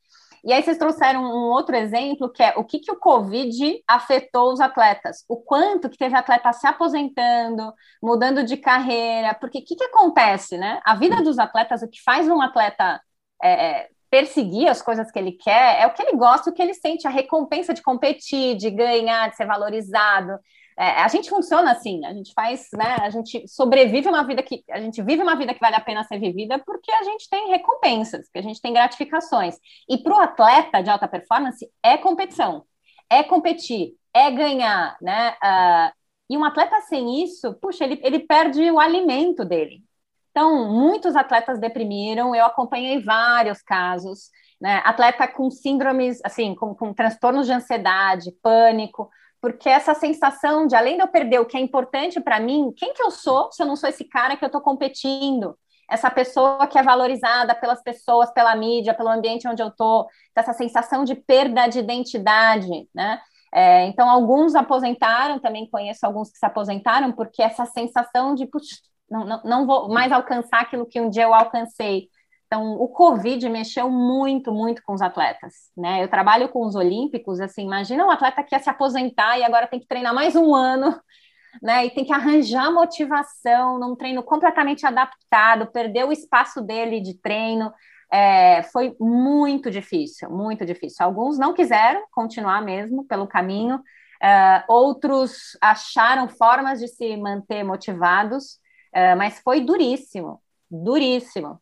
E aí vocês trouxeram um outro exemplo, que é o que, que o Covid afetou os atletas, o quanto que teve atleta se aposentando, mudando de carreira, porque o que, que acontece, né? A vida dos atletas, o que faz um atleta é, é, perseguir as coisas que ele quer, é o que ele gosta, o que ele sente, a recompensa de competir, de ganhar, de ser valorizado. É, a gente funciona assim, a gente faz, né? A gente sobrevive uma vida que a gente vive uma vida que vale a pena ser vivida porque a gente tem recompensas, porque a gente tem gratificações. E para o atleta de alta performance é competição, é competir, é ganhar, né? Uh, e um atleta sem isso, puxa, ele, ele perde o alimento dele. Então, muitos atletas deprimiram, eu acompanhei vários casos, né? Atleta com síndromes, assim, com, com transtornos de ansiedade, pânico, porque essa sensação de além de eu perder o que é importante para mim, quem que eu sou se eu não sou esse cara que eu estou competindo? Essa pessoa que é valorizada pelas pessoas, pela mídia, pelo ambiente onde eu estou, essa sensação de perda de identidade, né? É, então, alguns aposentaram, também conheço alguns que se aposentaram, porque essa sensação de, puxa, não, não, não vou mais alcançar aquilo que um dia eu alcancei. Então, o Covid mexeu muito, muito com os atletas, né? Eu trabalho com os olímpicos, assim, imagina um atleta que ia se aposentar e agora tem que treinar mais um ano, [LAUGHS] né? E tem que arranjar motivação num treino completamente adaptado, perder o espaço dele de treino. É, foi muito difícil, muito difícil. Alguns não quiseram continuar mesmo pelo caminho, é, outros acharam formas de se manter motivados, é, mas foi duríssimo, duríssimo.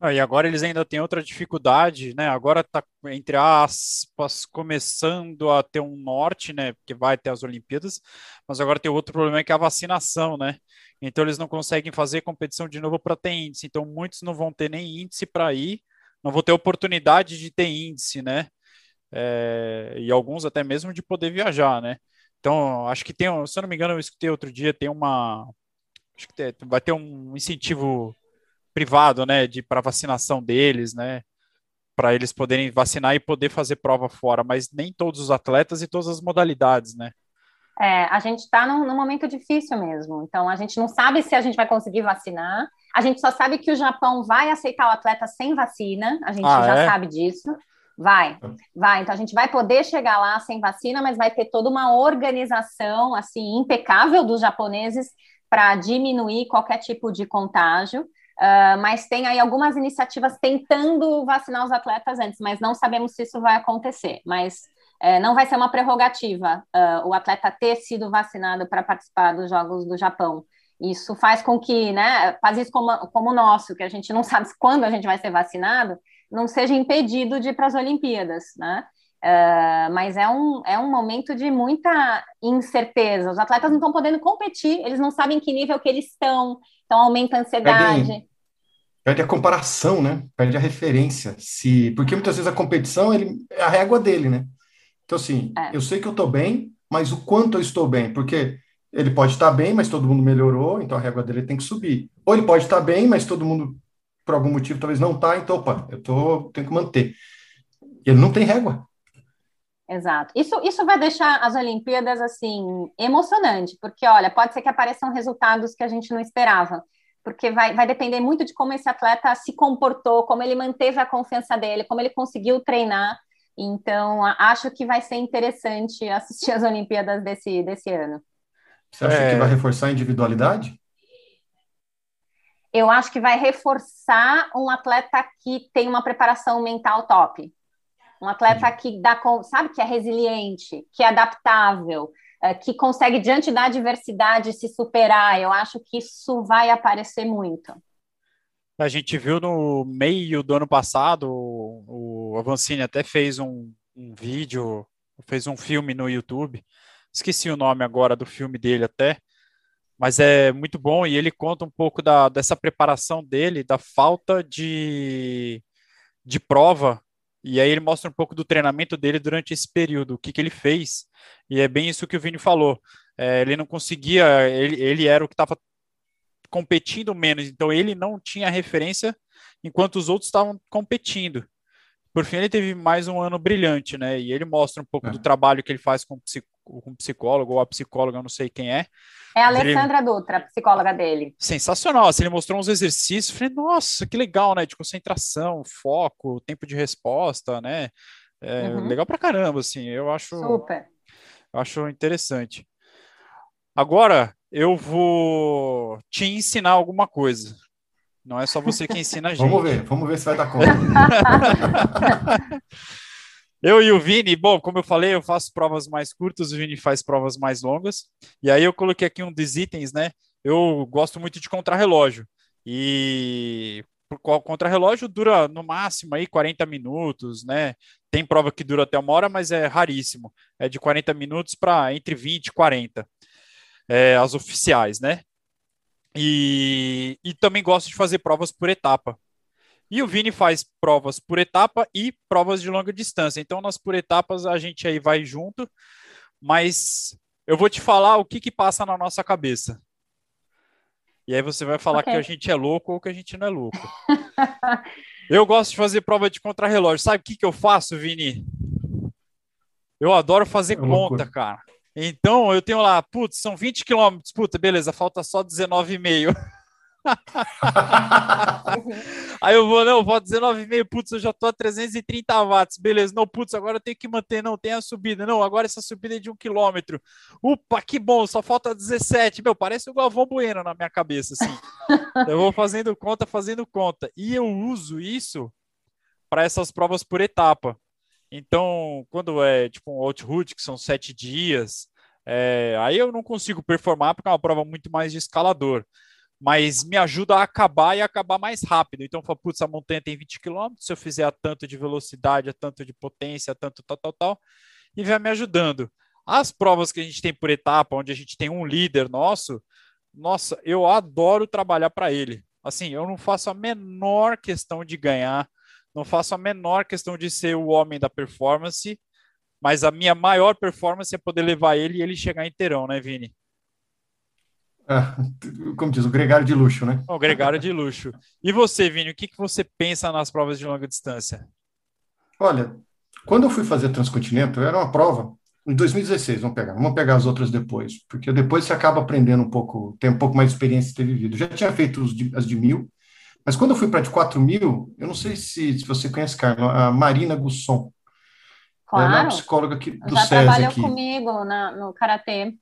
Ah, e agora eles ainda têm outra dificuldade, né? Agora está, entre aspas, começando a ter um norte, né? Porque vai ter as Olimpíadas, mas agora tem outro problema que é a vacinação, né? Então eles não conseguem fazer competição de novo para ter índice. Então muitos não vão ter nem índice para ir, não vão ter oportunidade de ter índice, né? É, e alguns até mesmo de poder viajar, né? Então acho que tem, se eu não me engano, eu escutei outro dia, tem uma. Acho que tem, vai ter um incentivo privado, né, de para vacinação deles, né, para eles poderem vacinar e poder fazer prova fora, mas nem todos os atletas e todas as modalidades, né? É, a gente está num, num, momento difícil mesmo, então a gente não sabe se a gente vai conseguir vacinar, a gente só sabe que o Japão vai aceitar o atleta sem vacina, a gente ah, já é? sabe disso. Vai, vai. Então a gente vai poder chegar lá sem vacina, mas vai ter toda uma organização assim impecável dos japoneses para diminuir qualquer tipo de contágio. Uh, mas tem aí algumas iniciativas tentando vacinar os atletas antes, mas não sabemos se isso vai acontecer. Mas uh, não vai ser uma prerrogativa uh, o atleta ter sido vacinado para participar dos Jogos do Japão. Isso faz com que, né, isso como, como o nosso, que a gente não sabe [LAUGHS] quando a gente vai ser vacinado, não seja impedido de ir para as Olimpíadas, né? Uh, mas é um, é um momento de muita incerteza. Os atletas não estão podendo competir, eles não sabem que nível que eles estão, então aumenta a ansiedade. Perde, a comparação, né? Perde a referência. Se, porque muitas vezes a competição ele, é a régua dele, né? Então, assim, é. eu sei que eu estou bem, mas o quanto eu estou bem? Porque ele pode estar bem, mas todo mundo melhorou, então a régua dele tem que subir. Ou ele pode estar bem, mas todo mundo, por algum motivo, talvez não está, então, opa, eu tô, tenho que manter. Ele não tem régua. Exato. Isso, isso vai deixar as Olimpíadas assim emocionante, porque olha, pode ser que apareçam resultados que a gente não esperava, porque vai, vai depender muito de como esse atleta se comportou, como ele manteve a confiança dele, como ele conseguiu treinar. Então, acho que vai ser interessante [LAUGHS] assistir as Olimpíadas desse, desse ano. Você acha é... que vai reforçar a individualidade? Eu acho que vai reforçar um atleta que tem uma preparação mental top. Um atleta que dá, sabe, que é resiliente, que é adaptável, é, que consegue, diante da adversidade, se superar. Eu acho que isso vai aparecer muito. A gente viu no meio do ano passado, o Avancini até fez um, um vídeo, fez um filme no YouTube. Esqueci o nome agora do filme dele até, mas é muito bom e ele conta um pouco da, dessa preparação dele, da falta de, de prova. E aí ele mostra um pouco do treinamento dele durante esse período, o que, que ele fez. E é bem isso que o Vini falou. É, ele não conseguia, ele, ele era o que estava competindo menos, então ele não tinha referência enquanto os outros estavam competindo. Por fim, ele teve mais um ano brilhante, né? E ele mostra um pouco é. do trabalho que ele faz com, com psicólogo ou a psicóloga, eu não sei quem é. É a Alessandra ele... Dutra, a psicóloga dele. Sensacional. Assim, ele mostrou uns exercícios, falei, nossa, que legal, né? De concentração, foco, tempo de resposta, né? É, uhum. Legal pra caramba, assim. Eu acho. Super. Eu acho interessante. Agora, eu vou te ensinar alguma coisa. Não é só você que ensina a [LAUGHS] gente. vamos ver, vamos ver se vai dar conta. [LAUGHS] [LAUGHS] eu e o Vini, bom, como eu falei, eu faço provas mais curtas, o Vini faz provas mais longas. E aí eu coloquei aqui um dos itens, né? Eu gosto muito de contrarrelógio. E o contrarrelógio dura no máximo aí 40 minutos, né? Tem prova que dura até uma hora, mas é raríssimo. É de 40 minutos para entre 20 e 40. É, as oficiais, né? E, e também gosto de fazer provas por etapa. E o Vini faz provas por etapa e provas de longa distância. Então, nas por etapas, a gente aí vai junto, mas eu vou te falar o que, que passa na nossa cabeça. E aí você vai falar okay. que a gente é louco ou que a gente não é louco. eu gosto de fazer prova de contrarrelógio. Sabe o que, que eu faço, Vini? Eu adoro fazer é conta, cara. Então eu tenho lá, putz, são 20 quilômetros, puta, beleza, falta só 19,5. [LAUGHS] Aí eu vou, não, vou 19,5, putz, eu já tô a 330 watts, beleza, não, putz, agora eu tenho que manter, não, tem a subida, não, agora essa subida é de um quilômetro, upa, que bom, só falta 17, meu, parece o Galvão Bueno na minha cabeça, assim, [LAUGHS] eu vou fazendo conta, fazendo conta, e eu uso isso para essas provas por etapa, então, quando é tipo um Outroot, que são sete dias, é, aí eu não consigo performar porque é uma prova muito mais de escalador. Mas me ajuda a acabar e acabar mais rápido. Então, falo, putz, a montanha tem 20 km, se eu fizer a tanto de velocidade, a tanto de potência, a tanto tal, tal, tal, e vai me ajudando. As provas que a gente tem por etapa, onde a gente tem um líder nosso, nossa, eu adoro trabalhar para ele. Assim, eu não faço a menor questão de ganhar, não faço a menor questão de ser o homem da performance, mas a minha maior performance é poder levar ele e ele chegar inteirão, né, Vini? Ah, como diz, o gregário de luxo, né? O gregário de luxo. E você, Vini, o que, que você pensa nas provas de longa distância? Olha, quando eu fui fazer Transcontinental, era uma prova em 2016, vamos pegar, vamos pegar as outras depois, porque depois você acaba aprendendo um pouco, tem um pouco mais de experiência de ter vivido. Já tinha feito de, as de mil, mas quando eu fui para de 4 mil, eu não sei se, se você conhece, Carla, a Marina Gusson. Claro. Ela é uma psicóloga aqui, do Já SESI trabalhou aqui. comigo na, no Karatê.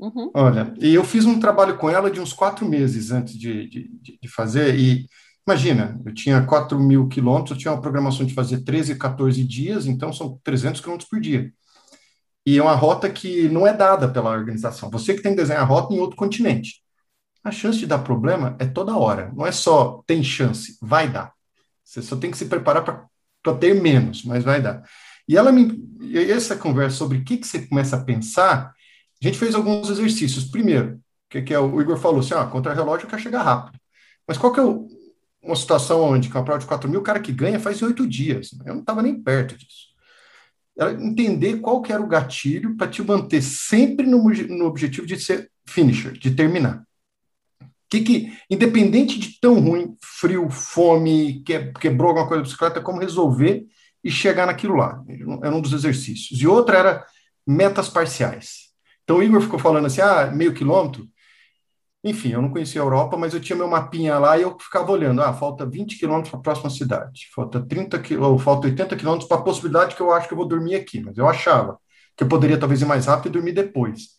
Uhum. Olha, e eu fiz um trabalho com ela de uns quatro meses antes de, de, de fazer, e imagina, eu tinha 4 mil quilômetros, eu tinha uma programação de fazer 13, 14 dias, então são 300 quilômetros por dia. E é uma rota que não é dada pela organização. Você que tem que desenhar a rota em outro continente a chance de dar problema é toda hora. Não é só tem chance, vai dar. Você só tem que se preparar para ter menos, mas vai dar. E ela me. E essa conversa sobre o que, que você começa a pensar, a gente fez alguns exercícios. Primeiro, que, que é, o Igor falou assim: ah, contra-relógio quer chegar rápido. Mas qual que é o, uma situação onde, com a prova de 4 mil, o cara que ganha faz em oito dias? Eu não estava nem perto disso. Ela entender qual que era o gatilho para te manter sempre no, no objetivo de ser finisher, de terminar que, que, independente de tão ruim, frio, fome, que, quebrou alguma coisa da bicicleta, como resolver e chegar naquilo lá. Era um dos exercícios. E outra era metas parciais. Então o Igor ficou falando assim, ah, meio quilômetro. Enfim, eu não conhecia a Europa, mas eu tinha meu mapinha lá e eu ficava olhando, ah, falta 20 quilômetros para a próxima cidade, falta 30 quilômetros, falta 80 quilômetros para a possibilidade que eu acho que eu vou dormir aqui, mas eu achava que eu poderia talvez ir mais rápido e dormir depois.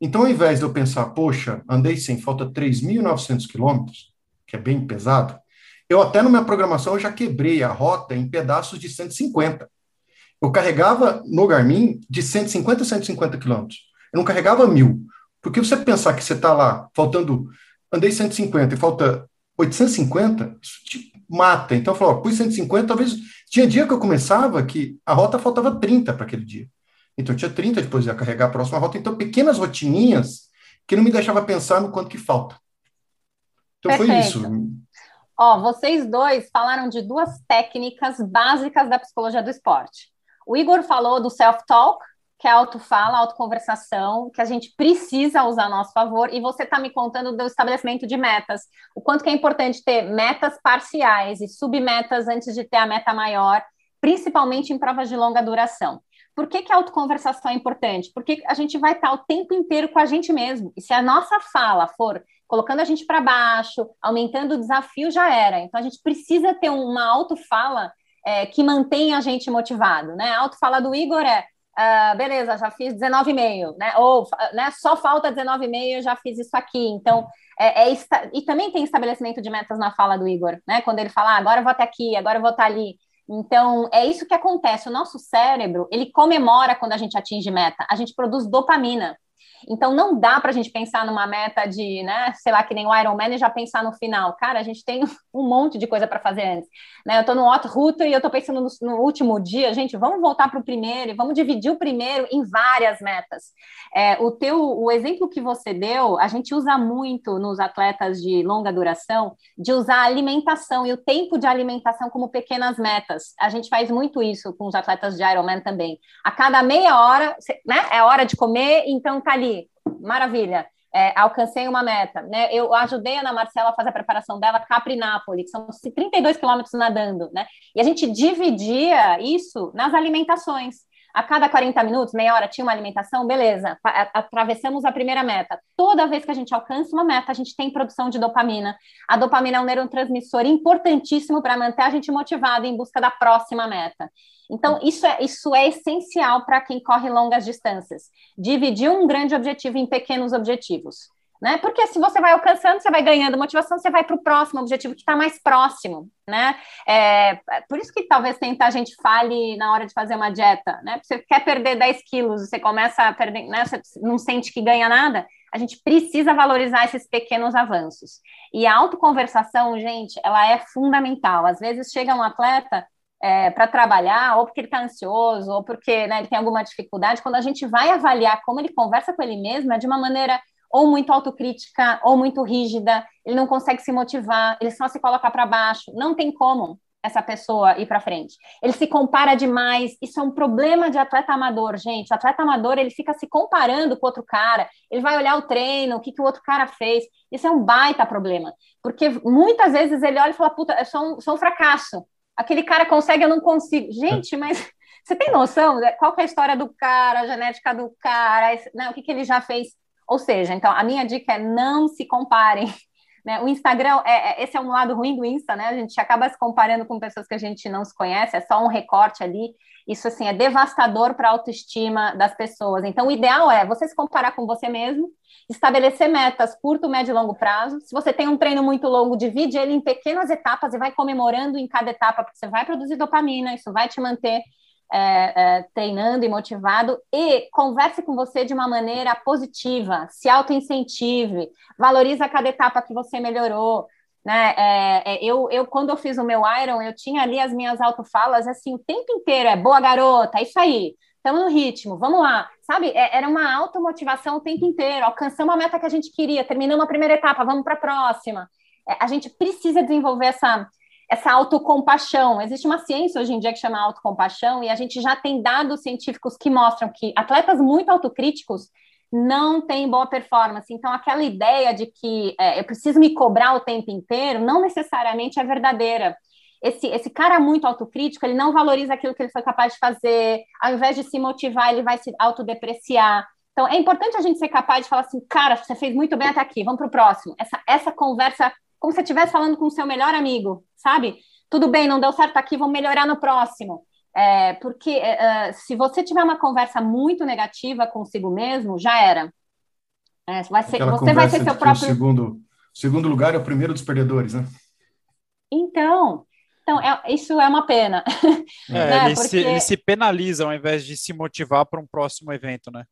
Então, ao invés de eu pensar, poxa, andei sem, falta 3.900 quilômetros, que é bem pesado, eu até na minha programação eu já quebrei a rota em pedaços de 150. Eu carregava no Garmin de 150 a 150 quilômetros. Eu não carregava mil. Porque você pensar que você está lá, faltando, andei 150 e falta 850, isso te mata. Então, eu falei, ó, pus 150, talvez. Tinha dia que eu começava que a rota faltava 30 para aquele dia. Então, eu tinha 30, depois ia carregar a próxima rota. Então, pequenas rotininhas que não me deixava pensar no quanto que falta. Então, Perfeito. foi isso. Ó, vocês dois falaram de duas técnicas básicas da psicologia do esporte. O Igor falou do self-talk, que é autofala, autoconversação, que a gente precisa usar a nosso favor, e você está me contando do estabelecimento de metas, o quanto que é importante ter metas parciais e submetas antes de ter a meta maior, principalmente em provas de longa duração. Por que, que a autoconversação é importante? Porque a gente vai estar o tempo inteiro com a gente mesmo. E se a nossa fala for colocando a gente para baixo, aumentando o desafio, já era. Então a gente precisa ter uma autofala é, que mantenha a gente motivado. Né? A autofala do Igor é Uh, beleza, já fiz 19,5, né? Ou né, só falta 19,5, eu já fiz isso aqui. Então, é, é, e também tem estabelecimento de metas na fala do Igor, né? Quando ele fala, ah, agora eu vou até aqui, agora eu vou estar ali. Então, é isso que acontece. O nosso cérebro, ele comemora quando a gente atinge meta. A gente produz dopamina. Então, não dá para a gente pensar numa meta de, né, sei lá, que nem o Iron Man e já pensar no final. Cara, a gente tem um monte de coisa para fazer antes. Né? Eu estou no Hot Route e eu estou pensando no, no, último dia, gente, vamos voltar para o primeiro e vamos dividir o primeiro em várias metas. É, o teu, o exemplo que você deu, a gente usa muito nos atletas de longa duração, de usar a alimentação e o tempo de alimentação como pequenas metas. A gente faz muito isso com os atletas de Ironman também. A cada meia hora, né, é hora de comer, então tá ali maravilha. É, alcancei uma meta, né? Eu ajudei a Ana Marcela a fazer a preparação dela Capri-Nápoles, que são 32 quilômetros nadando, né? E a gente dividia isso nas alimentações. A cada 40 minutos, meia hora, tinha uma alimentação, beleza, atravessamos a primeira meta. Toda vez que a gente alcança uma meta, a gente tem produção de dopamina. A dopamina é um neurotransmissor importantíssimo para manter a gente motivado em busca da próxima meta. Então, isso é, isso é essencial para quem corre longas distâncias. Dividir um grande objetivo em pequenos objetivos. Né? Porque se você vai alcançando, você vai ganhando motivação, você vai para o próximo objetivo que está mais próximo, né? É, por isso que talvez tentar a gente fale na hora de fazer uma dieta, né? Você quer perder 10 quilos, você começa a perder, né? Você não sente que ganha nada, a gente precisa valorizar esses pequenos avanços. E a autoconversação, gente, ela é fundamental. Às vezes chega um atleta é, para trabalhar, ou porque ele está ansioso, ou porque né, ele tem alguma dificuldade, quando a gente vai avaliar como ele conversa com ele mesmo, é de uma maneira ou muito autocrítica, ou muito rígida, ele não consegue se motivar, ele só se coloca para baixo, não tem como essa pessoa ir para frente. Ele se compara demais, isso é um problema de atleta amador, gente. O atleta amador, ele fica se comparando com outro cara, ele vai olhar o treino, o que, que o outro cara fez. Isso é um baita problema, porque muitas vezes ele olha e fala, puta, eu sou um, sou um fracasso aquele cara consegue, eu não consigo. Gente, mas [LAUGHS] você tem noção qual é a história do cara, a genética do cara, né, o que, que ele já fez? Ou seja, então, a minha dica é não se comparem. [LAUGHS] Né? O Instagram, é, é, esse é um lado ruim do Insta, né? A gente acaba se comparando com pessoas que a gente não se conhece, é só um recorte ali. Isso, assim, é devastador para a autoestima das pessoas. Então, o ideal é você se comparar com você mesmo, estabelecer metas curto, médio e longo prazo. Se você tem um treino muito longo, divide ele em pequenas etapas e vai comemorando em cada etapa, porque você vai produzir dopamina, isso vai te manter é, é, treinando e motivado e converse com você de uma maneira positiva, se auto-incentive, valoriza cada etapa que você melhorou. Né? É, é, eu, eu, quando eu fiz o meu Iron, eu tinha ali as minhas autofalas assim o tempo inteiro: é boa garota, é isso aí, estamos no ritmo, vamos lá. Sabe, é, era uma automotivação o tempo inteiro, alcançamos a meta que a gente queria, terminamos a primeira etapa, vamos para a próxima. A gente precisa desenvolver essa, essa autocompaixão. Existe uma ciência hoje em dia que chama autocompaixão, e a gente já tem dados científicos que mostram que atletas muito autocríticos não têm boa performance. Então, aquela ideia de que é, eu preciso me cobrar o tempo inteiro não necessariamente é verdadeira. Esse, esse cara muito autocrítico, ele não valoriza aquilo que ele foi capaz de fazer, ao invés de se motivar, ele vai se autodepreciar. Então, é importante a gente ser capaz de falar assim, cara, você fez muito bem até aqui, vamos para o próximo. Essa, essa conversa como se estivesse falando com o seu melhor amigo, sabe? Tudo bem, não deu certo aqui, vamos melhorar no próximo. É, porque uh, se você tiver uma conversa muito negativa consigo mesmo, já era. É, vai ser, você vai ser seu próprio. O segundo, segundo lugar é o primeiro dos perdedores, né? Então, então é, isso é uma pena. É, [LAUGHS] né? eles, Porque... se, eles se penalizam ao invés de se motivar para um próximo evento, né?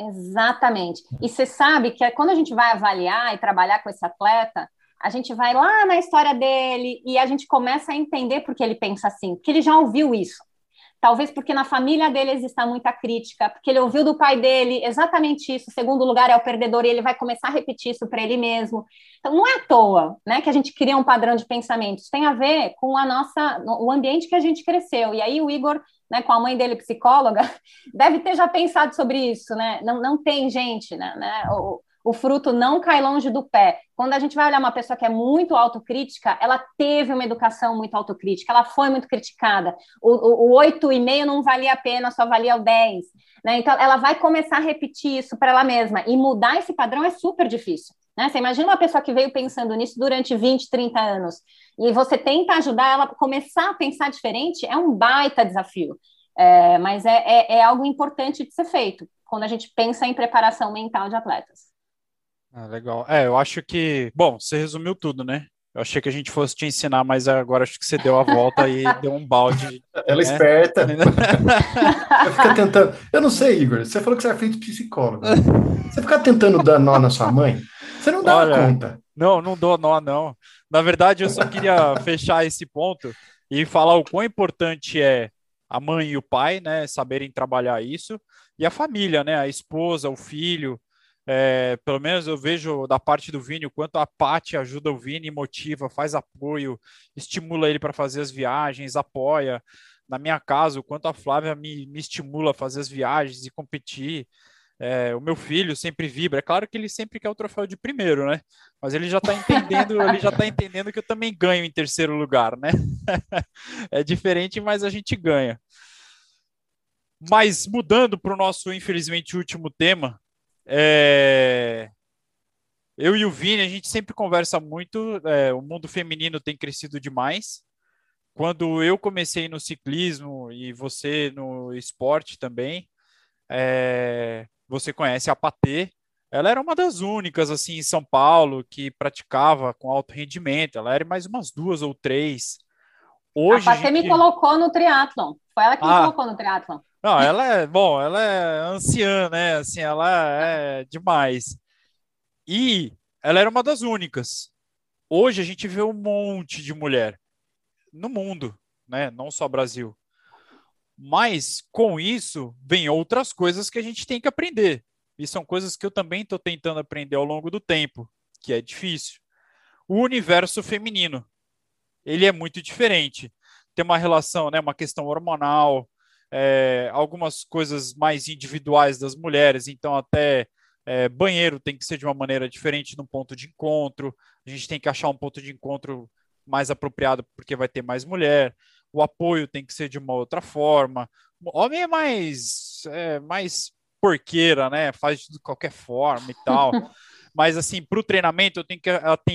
Exatamente. E você sabe que quando a gente vai avaliar e trabalhar com esse atleta, a gente vai lá na história dele e a gente começa a entender por que ele pensa assim, porque ele já ouviu isso. Talvez porque na família dele exista muita crítica, porque ele ouviu do pai dele exatamente isso. Segundo lugar é o perdedor e ele vai começar a repetir isso para ele mesmo. Então não é à toa, né, que a gente cria um padrão de pensamento. Isso tem a ver com a nossa, o ambiente que a gente cresceu. E aí o Igor, né, com a mãe dele psicóloga, [LAUGHS] deve ter já pensado sobre isso, né? Não, não tem gente, né? né o, o fruto não cai longe do pé. Quando a gente vai olhar uma pessoa que é muito autocrítica, ela teve uma educação muito autocrítica, ela foi muito criticada. O, oito e meio não valia a pena, só valia o 10. Né? Então, ela vai começar a repetir isso para ela mesma. E mudar esse padrão é super difícil. Né? Você imagina uma pessoa que veio pensando nisso durante 20, 30 anos, e você tenta ajudar ela a começar a pensar diferente, é um baita desafio. É, mas é, é, é algo importante de ser feito quando a gente pensa em preparação mental de atletas. Ah, legal. É, eu acho que. Bom, você resumiu tudo, né? Eu achei que a gente fosse te ensinar, mas agora acho que você deu a volta e [LAUGHS] deu um balde. Ela é né? esperta. eu [LAUGHS] fico tentando. Eu não sei, Igor. Você falou que você é feito psicólogo. Você fica tentando dar nó na sua mãe? Você não dá Olha, conta. Não, não dou nó, não. Na verdade, eu só queria fechar esse ponto e falar o quão importante é a mãe e o pai, né, saberem trabalhar isso, e a família, né, a esposa, o filho, é, pelo menos eu vejo da parte do Vini o quanto a Paty ajuda o Vini, motiva, faz apoio, estimula ele para fazer as viagens, apoia. Na minha casa, o quanto a Flávia me, me estimula a fazer as viagens e competir. É, o meu filho sempre vibra. É claro que ele sempre quer o troféu de primeiro, né? Mas ele já está entendendo, [LAUGHS] ele já está entendendo que eu também ganho em terceiro lugar, né? [LAUGHS] é diferente, mas a gente ganha. Mas mudando para o nosso, infelizmente, último tema, é... Eu e o Vini, a gente sempre conversa muito. É, o mundo feminino tem crescido demais. Quando eu comecei no ciclismo e você no esporte também, é... você conhece a Patê. Ela era uma das únicas assim em São Paulo que praticava com alto rendimento. Ela era mais umas duas ou três. Hoje, a Patê gente... me colocou no triatlon. Foi ela que ah, me colocou no triatlon. Não, ela é, bom, ela é anciã, né? Assim, ela é demais. E ela era uma das únicas. Hoje a gente vê um monte de mulher no mundo, né? Não só Brasil. Mas com isso vem outras coisas que a gente tem que aprender. E são coisas que eu também estou tentando aprender ao longo do tempo, que é difícil. O universo feminino, ele é muito diferente. Tem uma relação, né, uma questão hormonal, é, algumas coisas mais individuais das mulheres, então até é, banheiro tem que ser de uma maneira diferente no ponto de encontro, a gente tem que achar um ponto de encontro mais apropriado porque vai ter mais mulher, o apoio tem que ser de uma outra forma, homem é mais, é, mais porqueira, né? Faz de qualquer forma e tal. [LAUGHS] Mas, assim, para o treinamento, eu tenho que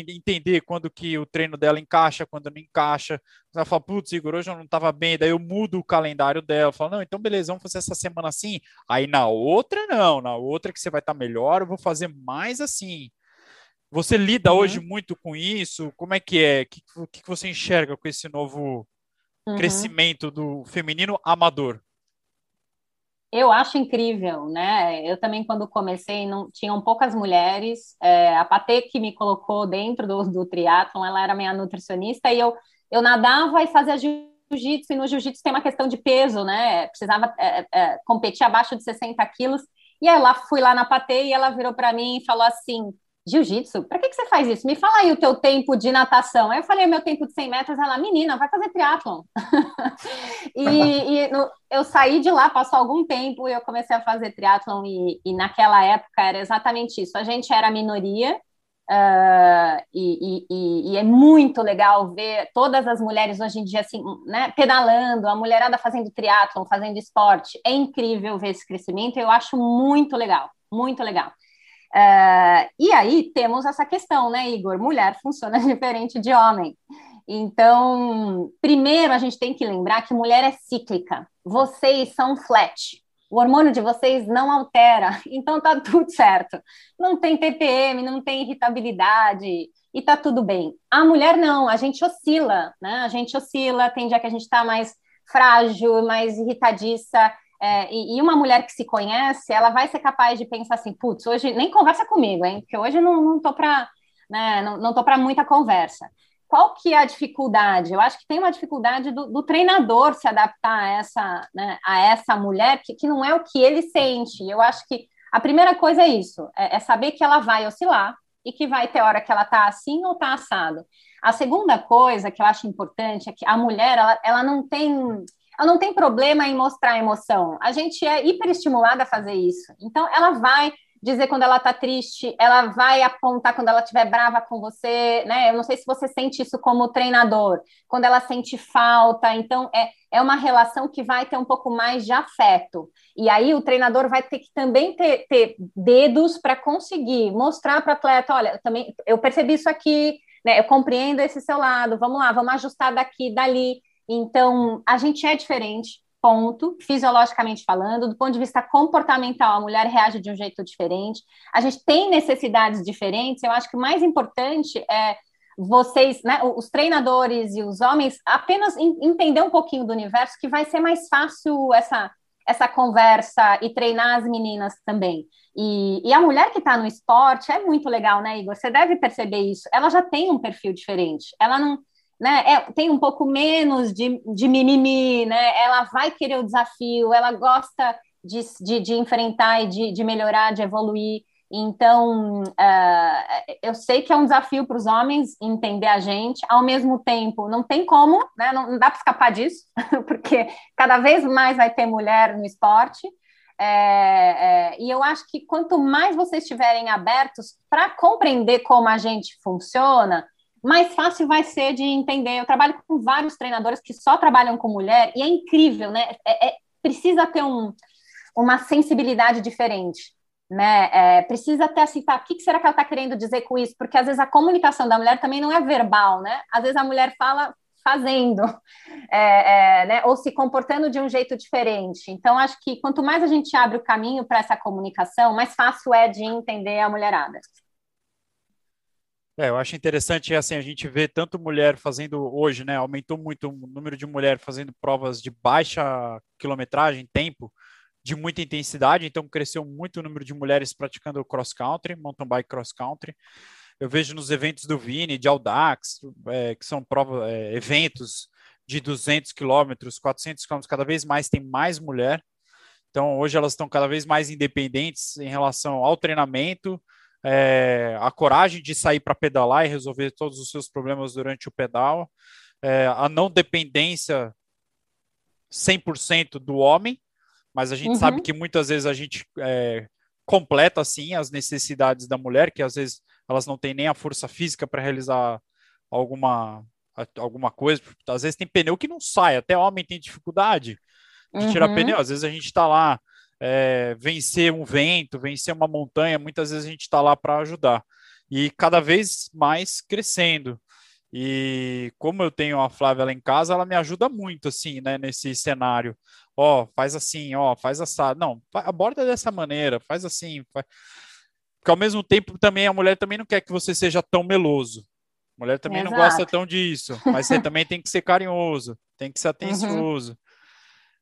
entender quando que o treino dela encaixa, quando não encaixa. Ela fala, putz, Igor, hoje eu não estava bem. Daí eu mudo o calendário dela. Eu falo, não, então beleza, vamos fazer essa semana assim. Aí na outra, não. Na outra que você vai estar tá melhor, eu vou fazer mais assim. Você lida uhum. hoje muito com isso? Como é que é? O que, que você enxerga com esse novo uhum. crescimento do feminino amador? Eu acho incrível, né? Eu também, quando comecei, não tinham poucas mulheres. É, a Patê que me colocou dentro do, do triatlon, ela era minha nutricionista e eu, eu nadava e fazia jiu-jitsu. E no jiu-jitsu tem uma questão de peso, né? Precisava é, é, competir abaixo de 60 quilos. E aí lá fui lá na Patê e ela virou para mim e falou assim: Jiu-jitsu? Para que, que você faz isso? Me fala aí o teu tempo de natação. Aí eu falei, meu tempo de 100 metros. Ela, menina, vai fazer triatlon. [LAUGHS] e, e no, eu saí de lá, passou algum tempo e eu comecei a fazer triatlon. E, e naquela época era exatamente isso. A gente era a minoria. Uh, e, e, e, é muito legal ver todas as mulheres hoje em dia assim, né, pedalando, a mulherada fazendo triatlon, fazendo esporte. É incrível ver esse crescimento. Eu acho muito legal, muito legal. Uh, e aí temos essa questão, né, Igor? Mulher funciona [LAUGHS] diferente de homem. Então, primeiro a gente tem que lembrar que mulher é cíclica. Vocês são flat. O hormônio de vocês não altera, [LAUGHS] então tá tudo certo. Não tem TPM, não tem irritabilidade e tá tudo bem. A mulher não, a gente oscila, né? A gente oscila, tem dia que a gente tá mais frágil, mais irritadiça, é, e, e, uma mulher que se conhece, ela vai ser capaz de pensar assim, putz, hoje nem conversa comigo, hein? Porque hoje não, não tô para né? Não estou para muita conversa. Qual que é a dificuldade? Eu acho que tem uma dificuldade do, do treinador se adaptar a essa, né, a essa mulher, que, que não é o que ele sente. Eu acho que a primeira coisa é isso, é, é saber que ela vai oscilar e que vai ter hora que ela está assim ou está assado. A segunda coisa que eu acho importante é que a mulher, ela, ela não tem ela não tem problema em mostrar emoção. A gente é hiperestimulada a fazer isso. Então, ela vai dizer quando ela está triste, ela vai apontar quando ela estiver brava com você, né? Eu não sei se você sente isso como treinador, quando ela sente falta. Então, é, é uma relação que vai ter um pouco mais de afeto. E aí o treinador vai ter que também ter, ter dedos para conseguir mostrar para o atleta: olha, eu também eu percebi isso aqui, né? Eu compreendo esse seu lado, vamos lá, vamos ajustar daqui, dali. Então, a gente é diferente, ponto, fisiologicamente falando, do ponto de vista comportamental, a mulher reage de um jeito diferente, a gente tem necessidades diferentes, eu acho que o mais importante é vocês, né, os treinadores e os homens, apenas entender um pouquinho do universo, que vai ser mais fácil essa, essa conversa e treinar as meninas também. E, e a mulher que está no esporte é muito legal, né, Igor? Você deve perceber isso. Ela já tem um perfil diferente. Ela não né, é, tem um pouco menos de, de mimimi, né? Ela vai querer o desafio, ela gosta de, de, de enfrentar e de, de melhorar, de evoluir. Então, uh, eu sei que é um desafio para os homens entender a gente, ao mesmo tempo, não tem como, né? não, não dá para escapar disso, [LAUGHS] porque cada vez mais vai ter mulher no esporte. É, é, e eu acho que quanto mais vocês estiverem abertos para compreender como a gente funciona, mais fácil vai ser de entender. Eu trabalho com vários treinadores que só trabalham com mulher e é incrível, né? É, é, precisa ter um, uma sensibilidade diferente. Né? É, precisa até citar o que será que ela está querendo dizer com isso, porque às vezes a comunicação da mulher também não é verbal, né? Às vezes a mulher fala fazendo, [LAUGHS] é, é, né? ou se comportando de um jeito diferente. Então, acho que quanto mais a gente abre o caminho para essa comunicação, mais fácil é de entender a mulherada. É, eu acho interessante assim a gente vê tanto mulher fazendo hoje, né? Aumentou muito o número de mulher fazendo provas de baixa quilometragem, tempo, de muita intensidade. Então cresceu muito o número de mulheres praticando cross country, mountain bike cross country. Eu vejo nos eventos do Vini, de Audax, é, que são é, eventos de 200 quilômetros, 400 quilômetros, cada vez mais tem mais mulher. Então hoje elas estão cada vez mais independentes em relação ao treinamento é, a coragem de sair para pedalar e resolver todos os seus problemas durante o pedal, é, a não dependência 100% do homem, mas a gente uhum. sabe que muitas vezes a gente é, completa assim as necessidades da mulher, que às vezes elas não têm nem a força física para realizar alguma alguma coisa, às vezes tem pneu que não sai, até homem tem dificuldade de tirar uhum. pneu, às vezes a gente está lá é, vencer um vento, vencer uma montanha, muitas vezes a gente está lá para ajudar. E cada vez mais crescendo. E como eu tenho a Flávia lá em casa, ela me ajuda muito, assim, né, nesse cenário. Ó, faz assim, ó, faz assado. Não, aborda dessa maneira, faz assim. Faz... Porque ao mesmo tempo também a mulher também não quer que você seja tão meloso. A mulher também Exato. não gosta tão disso, mas você também tem que ser carinhoso, tem que ser uhum. atencioso. Uhum.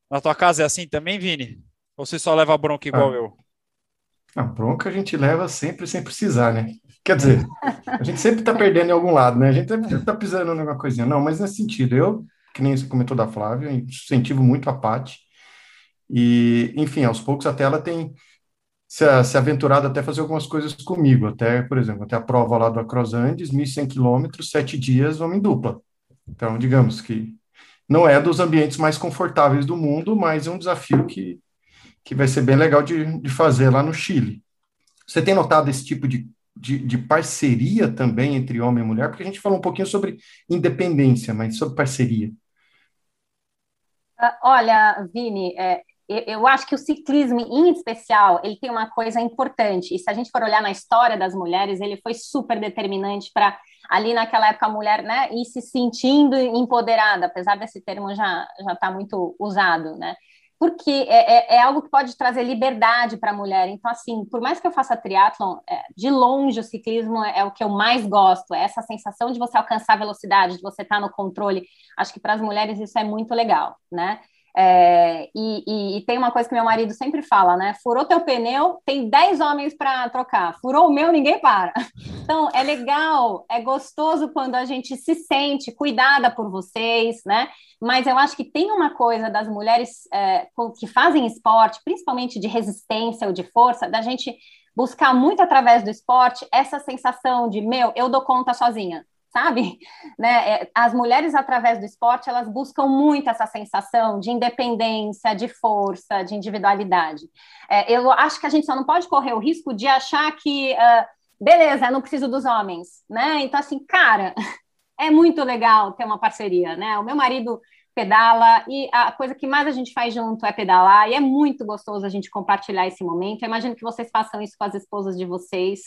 Na tua casa é assim também, Vini? Ou você só leva bronca igual ah. eu? A bronca a gente leva sempre sem precisar, né? Quer dizer, a gente sempre tá perdendo em algum lado, né? A gente sempre tá pisando em alguma coisinha. Não, mas nesse sentido, eu, que nem você comentou da Flávia, incentivo muito a Paty. E, enfim, aos poucos até ela tem se, se aventurado até fazer algumas coisas comigo. Até, por exemplo, até a prova lá do Across Andes, 1.100 quilômetros, sete dias, homem dupla. Então, digamos que não é dos ambientes mais confortáveis do mundo, mas é um desafio que que vai ser bem legal de, de fazer lá no Chile. Você tem notado esse tipo de, de, de, parceria também entre homem e mulher? Porque a gente falou um pouquinho sobre independência, mas sobre parceria. Uh, olha, Vini, é, eu acho que o ciclismo, em especial, ele tem uma coisa importante. E se a gente for olhar na história das mulheres, ele foi super determinante para ali naquela época a mulher, né, ir se sentindo empoderada, apesar desse termo já já está muito usado, né? Porque é, é, é, algo que pode trazer liberdade para a mulher. Então, assim, por mais que eu faça triatlon, é, de longe o ciclismo é, é, o que eu mais gosto, é essa sensação de você alcançar velocidade, de você estar tá no controle. Acho que para as mulheres isso é muito legal, né? É, e, e, e, tem uma coisa que meu marido sempre fala, né? Furou teu pneu, tem 10 homens para trocar. Furou o meu, ninguém para. [LAUGHS] Então, é legal, é gostoso quando a gente se sente cuidada por vocês, né? Mas eu acho que tem uma coisa das mulheres é, que fazem esporte, principalmente de resistência ou de força, da gente buscar muito através do esporte essa sensação de, meu, eu dou conta sozinha sabe? Né? É, as mulheres, através do esporte, elas buscam muito essa sensação de independência, de força, de individualidade. É, eu acho que a gente só não pode correr o risco de achar que, uh, beleza, eu não preciso dos homens, né? Então, assim, cara, [LAUGHS] é muito legal ter uma parceria, né? O meu marido pedala e a coisa que mais a gente faz junto é pedalar e é muito gostoso a gente compartilhar esse momento. Eu imagino que vocês façam isso com as esposas de vocês.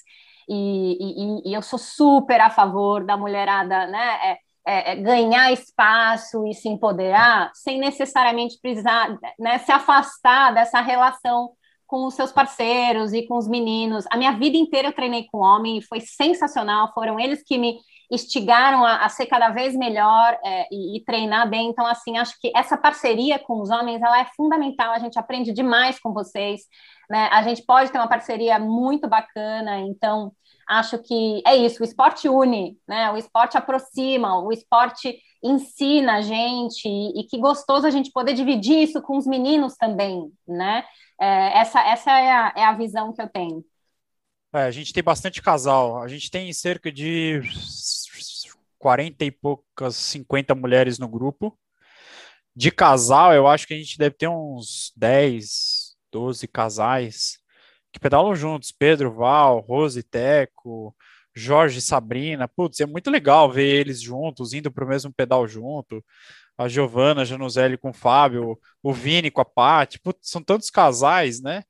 E, e, e eu sou super a favor da mulherada, né? É, é, é, ganhar espaço e se empoderar sem necessariamente precisar né, se afastar dessa relação com os seus parceiros e com os meninos. A minha vida inteira eu treinei com homem e foi sensacional. Foram eles que me instigaram a, a ser cada vez melhor é, e, e, treinar bem. Então, assim, acho que essa parceria com os homens ela é fundamental. A gente aprende demais com vocês. Né? A gente pode ter uma parceria muito bacana, então acho que é isso, o esporte une, né? O esporte aproxima, o esporte ensina a gente, e, e que gostoso a gente poder dividir isso com os meninos também, né? É, essa essa é, a, é a visão que eu tenho. É, a gente tem bastante casal, a gente tem cerca de 40 e poucas, 50 mulheres no grupo. De casal, eu acho que a gente deve ter uns 10, 12 casais que pedalam juntos, Pedro, Val, Rose, Teco, Jorge Sabrina. Putz, é muito legal ver eles juntos, indo para o mesmo pedal junto. A Giovana, Januzelli com o Fábio, o Vini com a Paty. Putz, são tantos casais, né?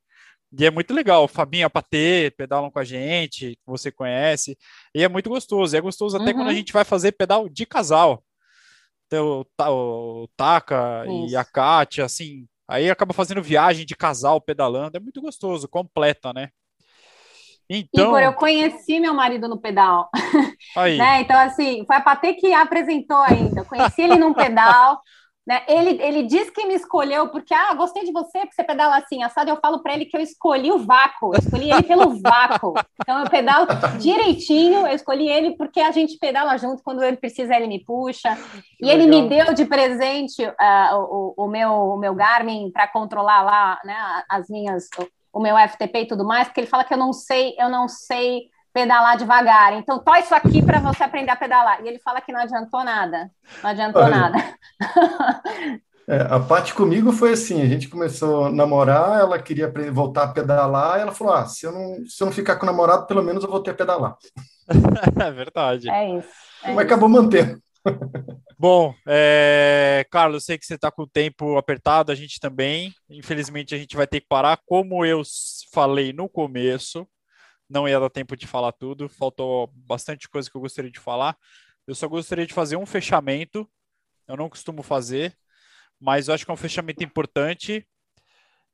E é muito legal. Fabinho e a Patê pedalam com a gente, você conhece. E é muito gostoso. E é gostoso até uhum. quando a uhum. gente vai fazer pedal de casal. Então, o, o Taka Isso. e a Kátia, assim, Aí acaba fazendo viagem de casal pedalando, é muito gostoso, completa, né? Então, Igor, eu conheci meu marido no pedal. Aí. [LAUGHS] né? Então, assim, foi a Patê que apresentou ainda. Eu conheci ele num pedal. [LAUGHS] Né? Ele, ele diz que me escolheu porque, ah, gostei de você, porque você pedala assim, assado. Eu falo para ele que eu escolhi o vácuo, eu escolhi ele pelo vácuo. Então, eu pedalo direitinho, eu escolhi ele porque a gente pedala junto, quando ele precisa, ele me puxa. Que e legal. ele me deu de presente uh, o, o, meu, o meu Garmin para controlar lá né, as minhas, o, o meu FTP e tudo mais, porque ele fala que eu não sei, eu não sei pedalar devagar. Então, tó isso aqui para você aprender a pedalar. E ele fala que não adiantou nada. Não adiantou Olha, nada. [LAUGHS] É, a Paty comigo foi assim, a gente começou a namorar, ela queria voltar a pedalar, e ela falou, ah, se eu, não, se eu não ficar com o namorado, pelo menos eu vou ter a pedalar. [LAUGHS] é verdade. É isso. É Mas acabou mantendo. [LAUGHS] Bom, é... Carlos, sei que você está com o tempo apertado, a gente também. Infelizmente, a gente vai ter que parar. Como eu falei no começo, não ia dar tempo de falar tudo, faltou bastante coisa que eu gostaria de falar. Eu só gostaria de fazer um fechamento, eu não costumo fazer, mas eu acho que é um fechamento importante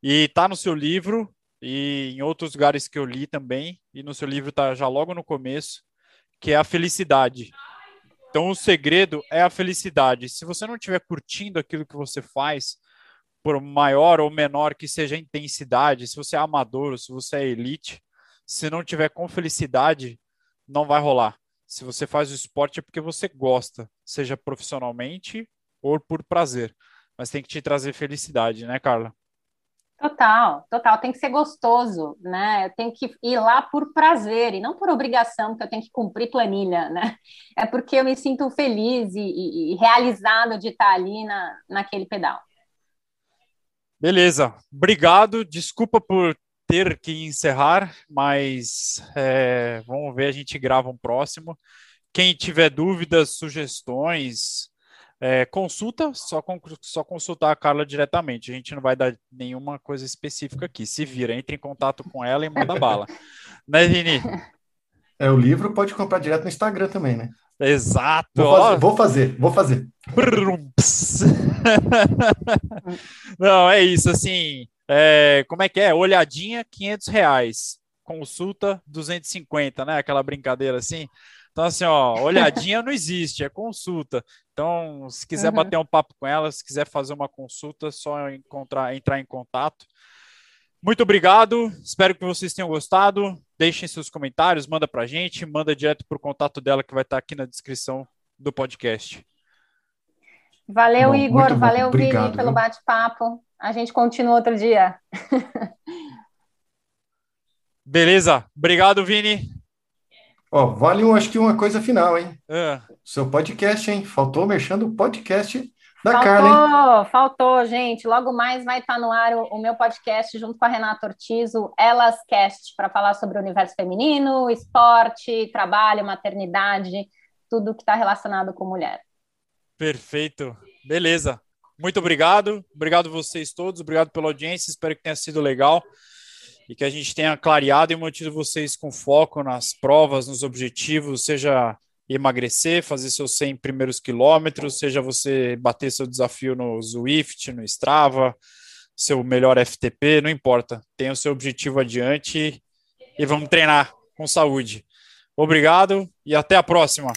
e tá no seu livro e em outros lugares que eu li também, e no seu livro tá já logo no começo, que é a felicidade. Então o segredo é a felicidade. Se você não estiver curtindo aquilo que você faz, por maior ou menor que seja a intensidade, se você é amador se você é elite, se não tiver com felicidade, não vai rolar. Se você faz o esporte é porque você gosta, seja profissionalmente ou por prazer. Mas tem que te trazer felicidade, né, Carla? Total, total. Tem que ser gostoso, né? Eu tenho que ir lá por prazer e não por obrigação, porque eu tenho que cumprir planilha, né? É porque eu me sinto feliz e, e, e realizado de estar ali na, naquele pedal. Beleza, obrigado. Desculpa por ter que encerrar, mas é, vamos ver, a gente grava um próximo. Quem tiver dúvidas, sugestões, é, consulta, só, só consultar a Carla diretamente. A gente não vai dar nenhuma coisa específica aqui. Se vira, entre em contato com ela e manda bala. [LAUGHS] né, Vini? É, o livro pode comprar direto no Instagram também, né? Exato. Vou fazer, vou fazer. Vou fazer. [LAUGHS] não, é isso, assim. É, como é que é? Olhadinha, 500 reais. Consulta, 250, né? Aquela brincadeira assim. Então, assim, ó, olhadinha [LAUGHS] não existe, é consulta. Então, se quiser uhum. bater um papo com ela, se quiser fazer uma consulta, é só encontrar, entrar em contato. Muito obrigado, espero que vocês tenham gostado. Deixem seus comentários, manda pra gente, manda direto pro contato dela que vai estar aqui na descrição do podcast. Valeu, bom, Igor, valeu, obrigado, Vini, pelo bate-papo. A gente continua outro dia. [LAUGHS] Beleza, obrigado, Vini. Ó, vale, um, acho que uma coisa final, hein? É. Seu podcast, hein? Faltou mexendo o podcast da faltou, Carla. Faltou, gente. Logo mais vai estar no ar o, o meu podcast junto com a Renata Ortiz, o Elas Cast, para falar sobre o universo feminino, esporte, trabalho, maternidade, tudo que está relacionado com mulher. Perfeito. Beleza. Muito obrigado. Obrigado vocês todos. Obrigado pela audiência. Espero que tenha sido legal e que a gente tenha clareado e mantido vocês com foco nas provas, nos objetivos, seja emagrecer, fazer seus 100 primeiros quilômetros, seja você bater seu desafio no Zwift, no Strava, seu melhor FTP, não importa. Tenha o seu objetivo adiante e vamos treinar com saúde. Obrigado e até a próxima.